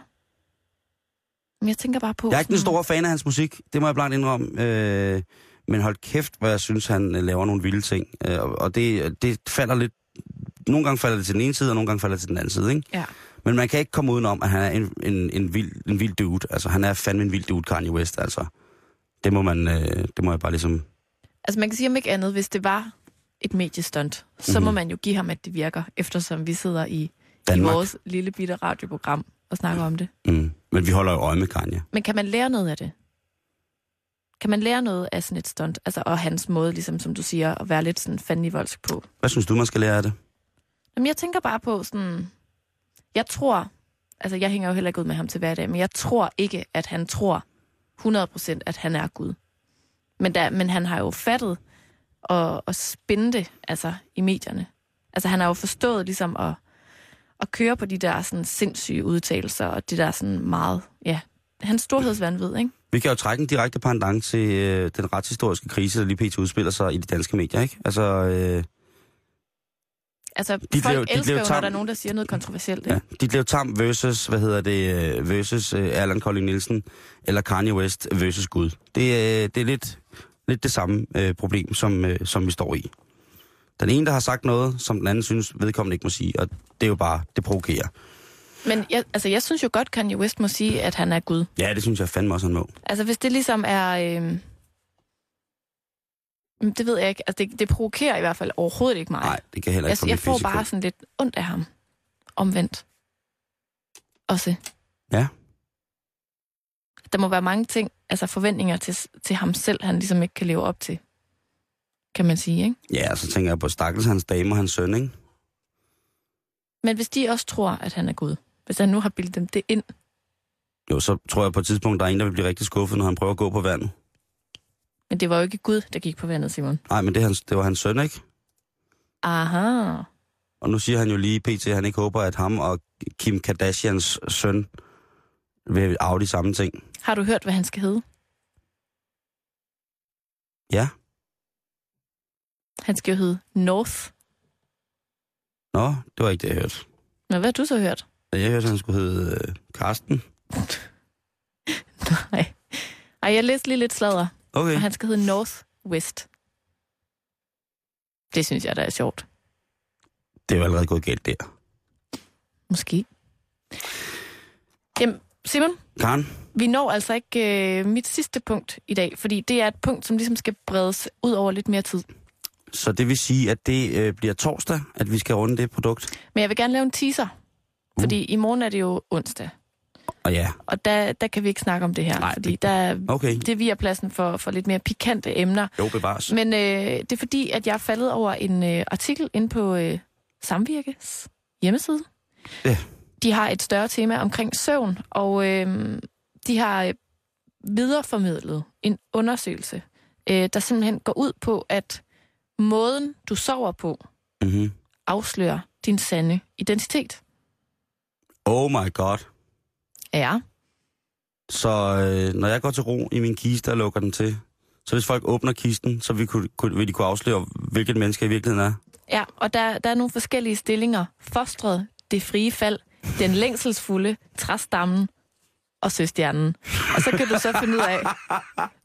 E: Men jeg tænker bare på...
D: Jeg er ikke den store fan af hans musik, det må jeg blankt indrømme. Øh, men hold kæft, hvor jeg synes, han øh, laver nogle vilde ting. Øh, og det, det falder lidt... Nogle gange falder det til den ene side, og nogle gange falder det til den anden side, ikke?
E: Ja.
D: Men man kan ikke komme udenom, at han er en, en, en, vild, en vild dude. Altså, han er fandme en vild dude, Kanye West, altså. Det må man... Øh, det må jeg bare ligesom...
E: Altså man kan sige om ikke andet, hvis det var et mediestunt, så
D: Mhm.
E: må man jo give ham, at det virker, eftersom vi sidder i, i vores lille bitte radioprogram og snakker om det.
D: Mm. Men vi holder jo øje med Kanye.
E: Men kan man lære noget af det? Kan man lære noget af sådan et stunt? Altså, og hans måde, ligesom som du siger, at være lidt sådan fandenivoldsk på.
D: Hvad synes du, man skal lære af det?
E: Jamen, jeg tænker bare på sådan... Jeg tror... Altså, jeg hænger jo heller ikke ud med ham til hverdag, men jeg tror ikke, at han tror 100% at han er Gud. Men, der, men han har jo fattet og, og spinde det, altså, i medierne. Altså, han har jo forstået ligesom at, at køre på de der sådan sindssyge udtalelser, og det der sådan meget... Ja, hans storhedsvandvid, ikke?
D: Vi kan jo trække en direkte pendant til øh, den retshistoriske krise, der lige pt. udspiller sig i de danske medier, ikke? Altså, øh,
E: Altså,
D: De
E: folk
D: blev- de
E: elsker
D: blev
E: jo, når
D: tam-
E: der er nogen, der siger noget kontroversielt, ikke?
D: ja. De blev tam versus, hvad hedder det, øh, versus øh, Allan Colin Nielsen, eller Kanye West versus Gud. Det, øh, det er lidt, lidt det samme øh, problem, som, øh, som vi står i. Den ene, der har sagt noget, som den anden synes, vedkommende ikke må sige, og det er jo bare, det provokerer.
E: Men jeg, altså, jeg synes jo godt, Kanye West må sige, at han er Gud.
D: Ja, det synes jeg fandme også, han må.
E: Altså, hvis det ligesom er... Øh... mm, Det ved jeg ikke. Altså, det, det provokerer i hvert fald overhovedet ikke mig.
D: Nej, det kan heller ikke
E: jeg,
D: få
E: jeg får bare sådan lidt ondt af ham. Omvendt. Også.
D: Ja.
E: Der må være mange ting, altså forventninger til, til ham selv, han ligesom ikke kan leve op til. Kan man sige, ikke?
D: Ja, så tænker jeg på stakkels hans dame og hans søn, ikke?
E: Men hvis de også tror, at han er Gud, hvis han nu har bildet dem det ind,
D: Jo, så tror jeg på et tidspunkt, der er en, der vil blive rigtig skuffet, når han prøver at gå på vandet.
E: Men det var jo ikke Gud, der gik på vandet, Simon.
D: Nej, men det, hans, det var hans søn, ikke?
E: Aha.
D: Og nu siger han jo lige pt, at han ikke håber, at ham og Kim Kardashians søn vil arve de samme ting.
E: Har du hørt, hvad han skal hedde?
D: Ja.
E: Han skal jo hedde North.
D: Nå, det var ikke det, jeg hørte.
E: Nå, hvad har du så hørt?
D: Jeg hørte, at han skulle hedde øh, Karsten.
E: Nej. Ej, jeg læste lige lidt sladder,
D: Okay.
E: og han skal hedde Northwest. Det synes jeg, der er sjovt.
D: Det er jo allerede gået galt der.
E: Måske. Jamen, Simon,
D: Karen?
E: vi når altså ikke øh, mit sidste punkt i dag, fordi det er et punkt, som ligesom skal bredes ud over lidt mere tid.
D: Så det vil sige, at det øh, bliver torsdag, at vi skal runde det produkt.
E: Men jeg vil gerne lave en teaser, fordi i morgen er det jo onsdag,
D: Og ja,
E: og der, der kan vi ikke snakke om det her,
D: Nej,
E: fordi
D: det-
E: der, er-
D: okay.
E: det viger pladsen for, for lidt mere pikante emner.
D: Jo, bevares.
E: Men øh, det er fordi, at jeg er faldet over en øh, artikel inde på øh, Samvirkes hjemmeside.
D: Ja.
E: De har et større tema omkring søvn, og øh, de har øh, videreformidlet en undersøgelse, øh, der simpelthen går ud på, at måden, du sover på,
D: Mm-hmm.
E: afslører din sande identitet.
D: Oh my god.
E: Ja.
D: Så øh, når jeg går til ro i min kiste og lukker den til, så hvis folk åbner kisten, så vil, kunne, kunne, vil de kunne afsløre, hvilket menneske i virkeligheden er.
E: Ja, og der, der er nogle forskellige stillinger. Fostret, det frie fald, den længselsfulde, træstammen og søstjernen. Og så kan du så finde ud af,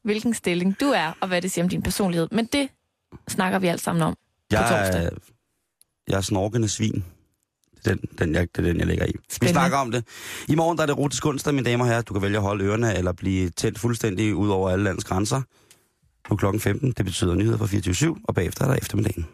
E: hvilken stilling du er, og hvad det siger om din personlighed. Men det snakker vi alt sammen om på
D: Jeg
E: torsdag.
D: er, jeg er snorkende svin. Den, den, jeg, det er den, jeg lægger i. Vi
E: Spændende.
D: snakker om det. I morgen der er det erotisk onsdag, mine damer og herrer. Du kan vælge at holde ørerne eller blive tændt fuldstændig ud over alle landets grænser. På klokken 15. Det betyder nyheder fra 24 og bagefter er der eftermiddagen.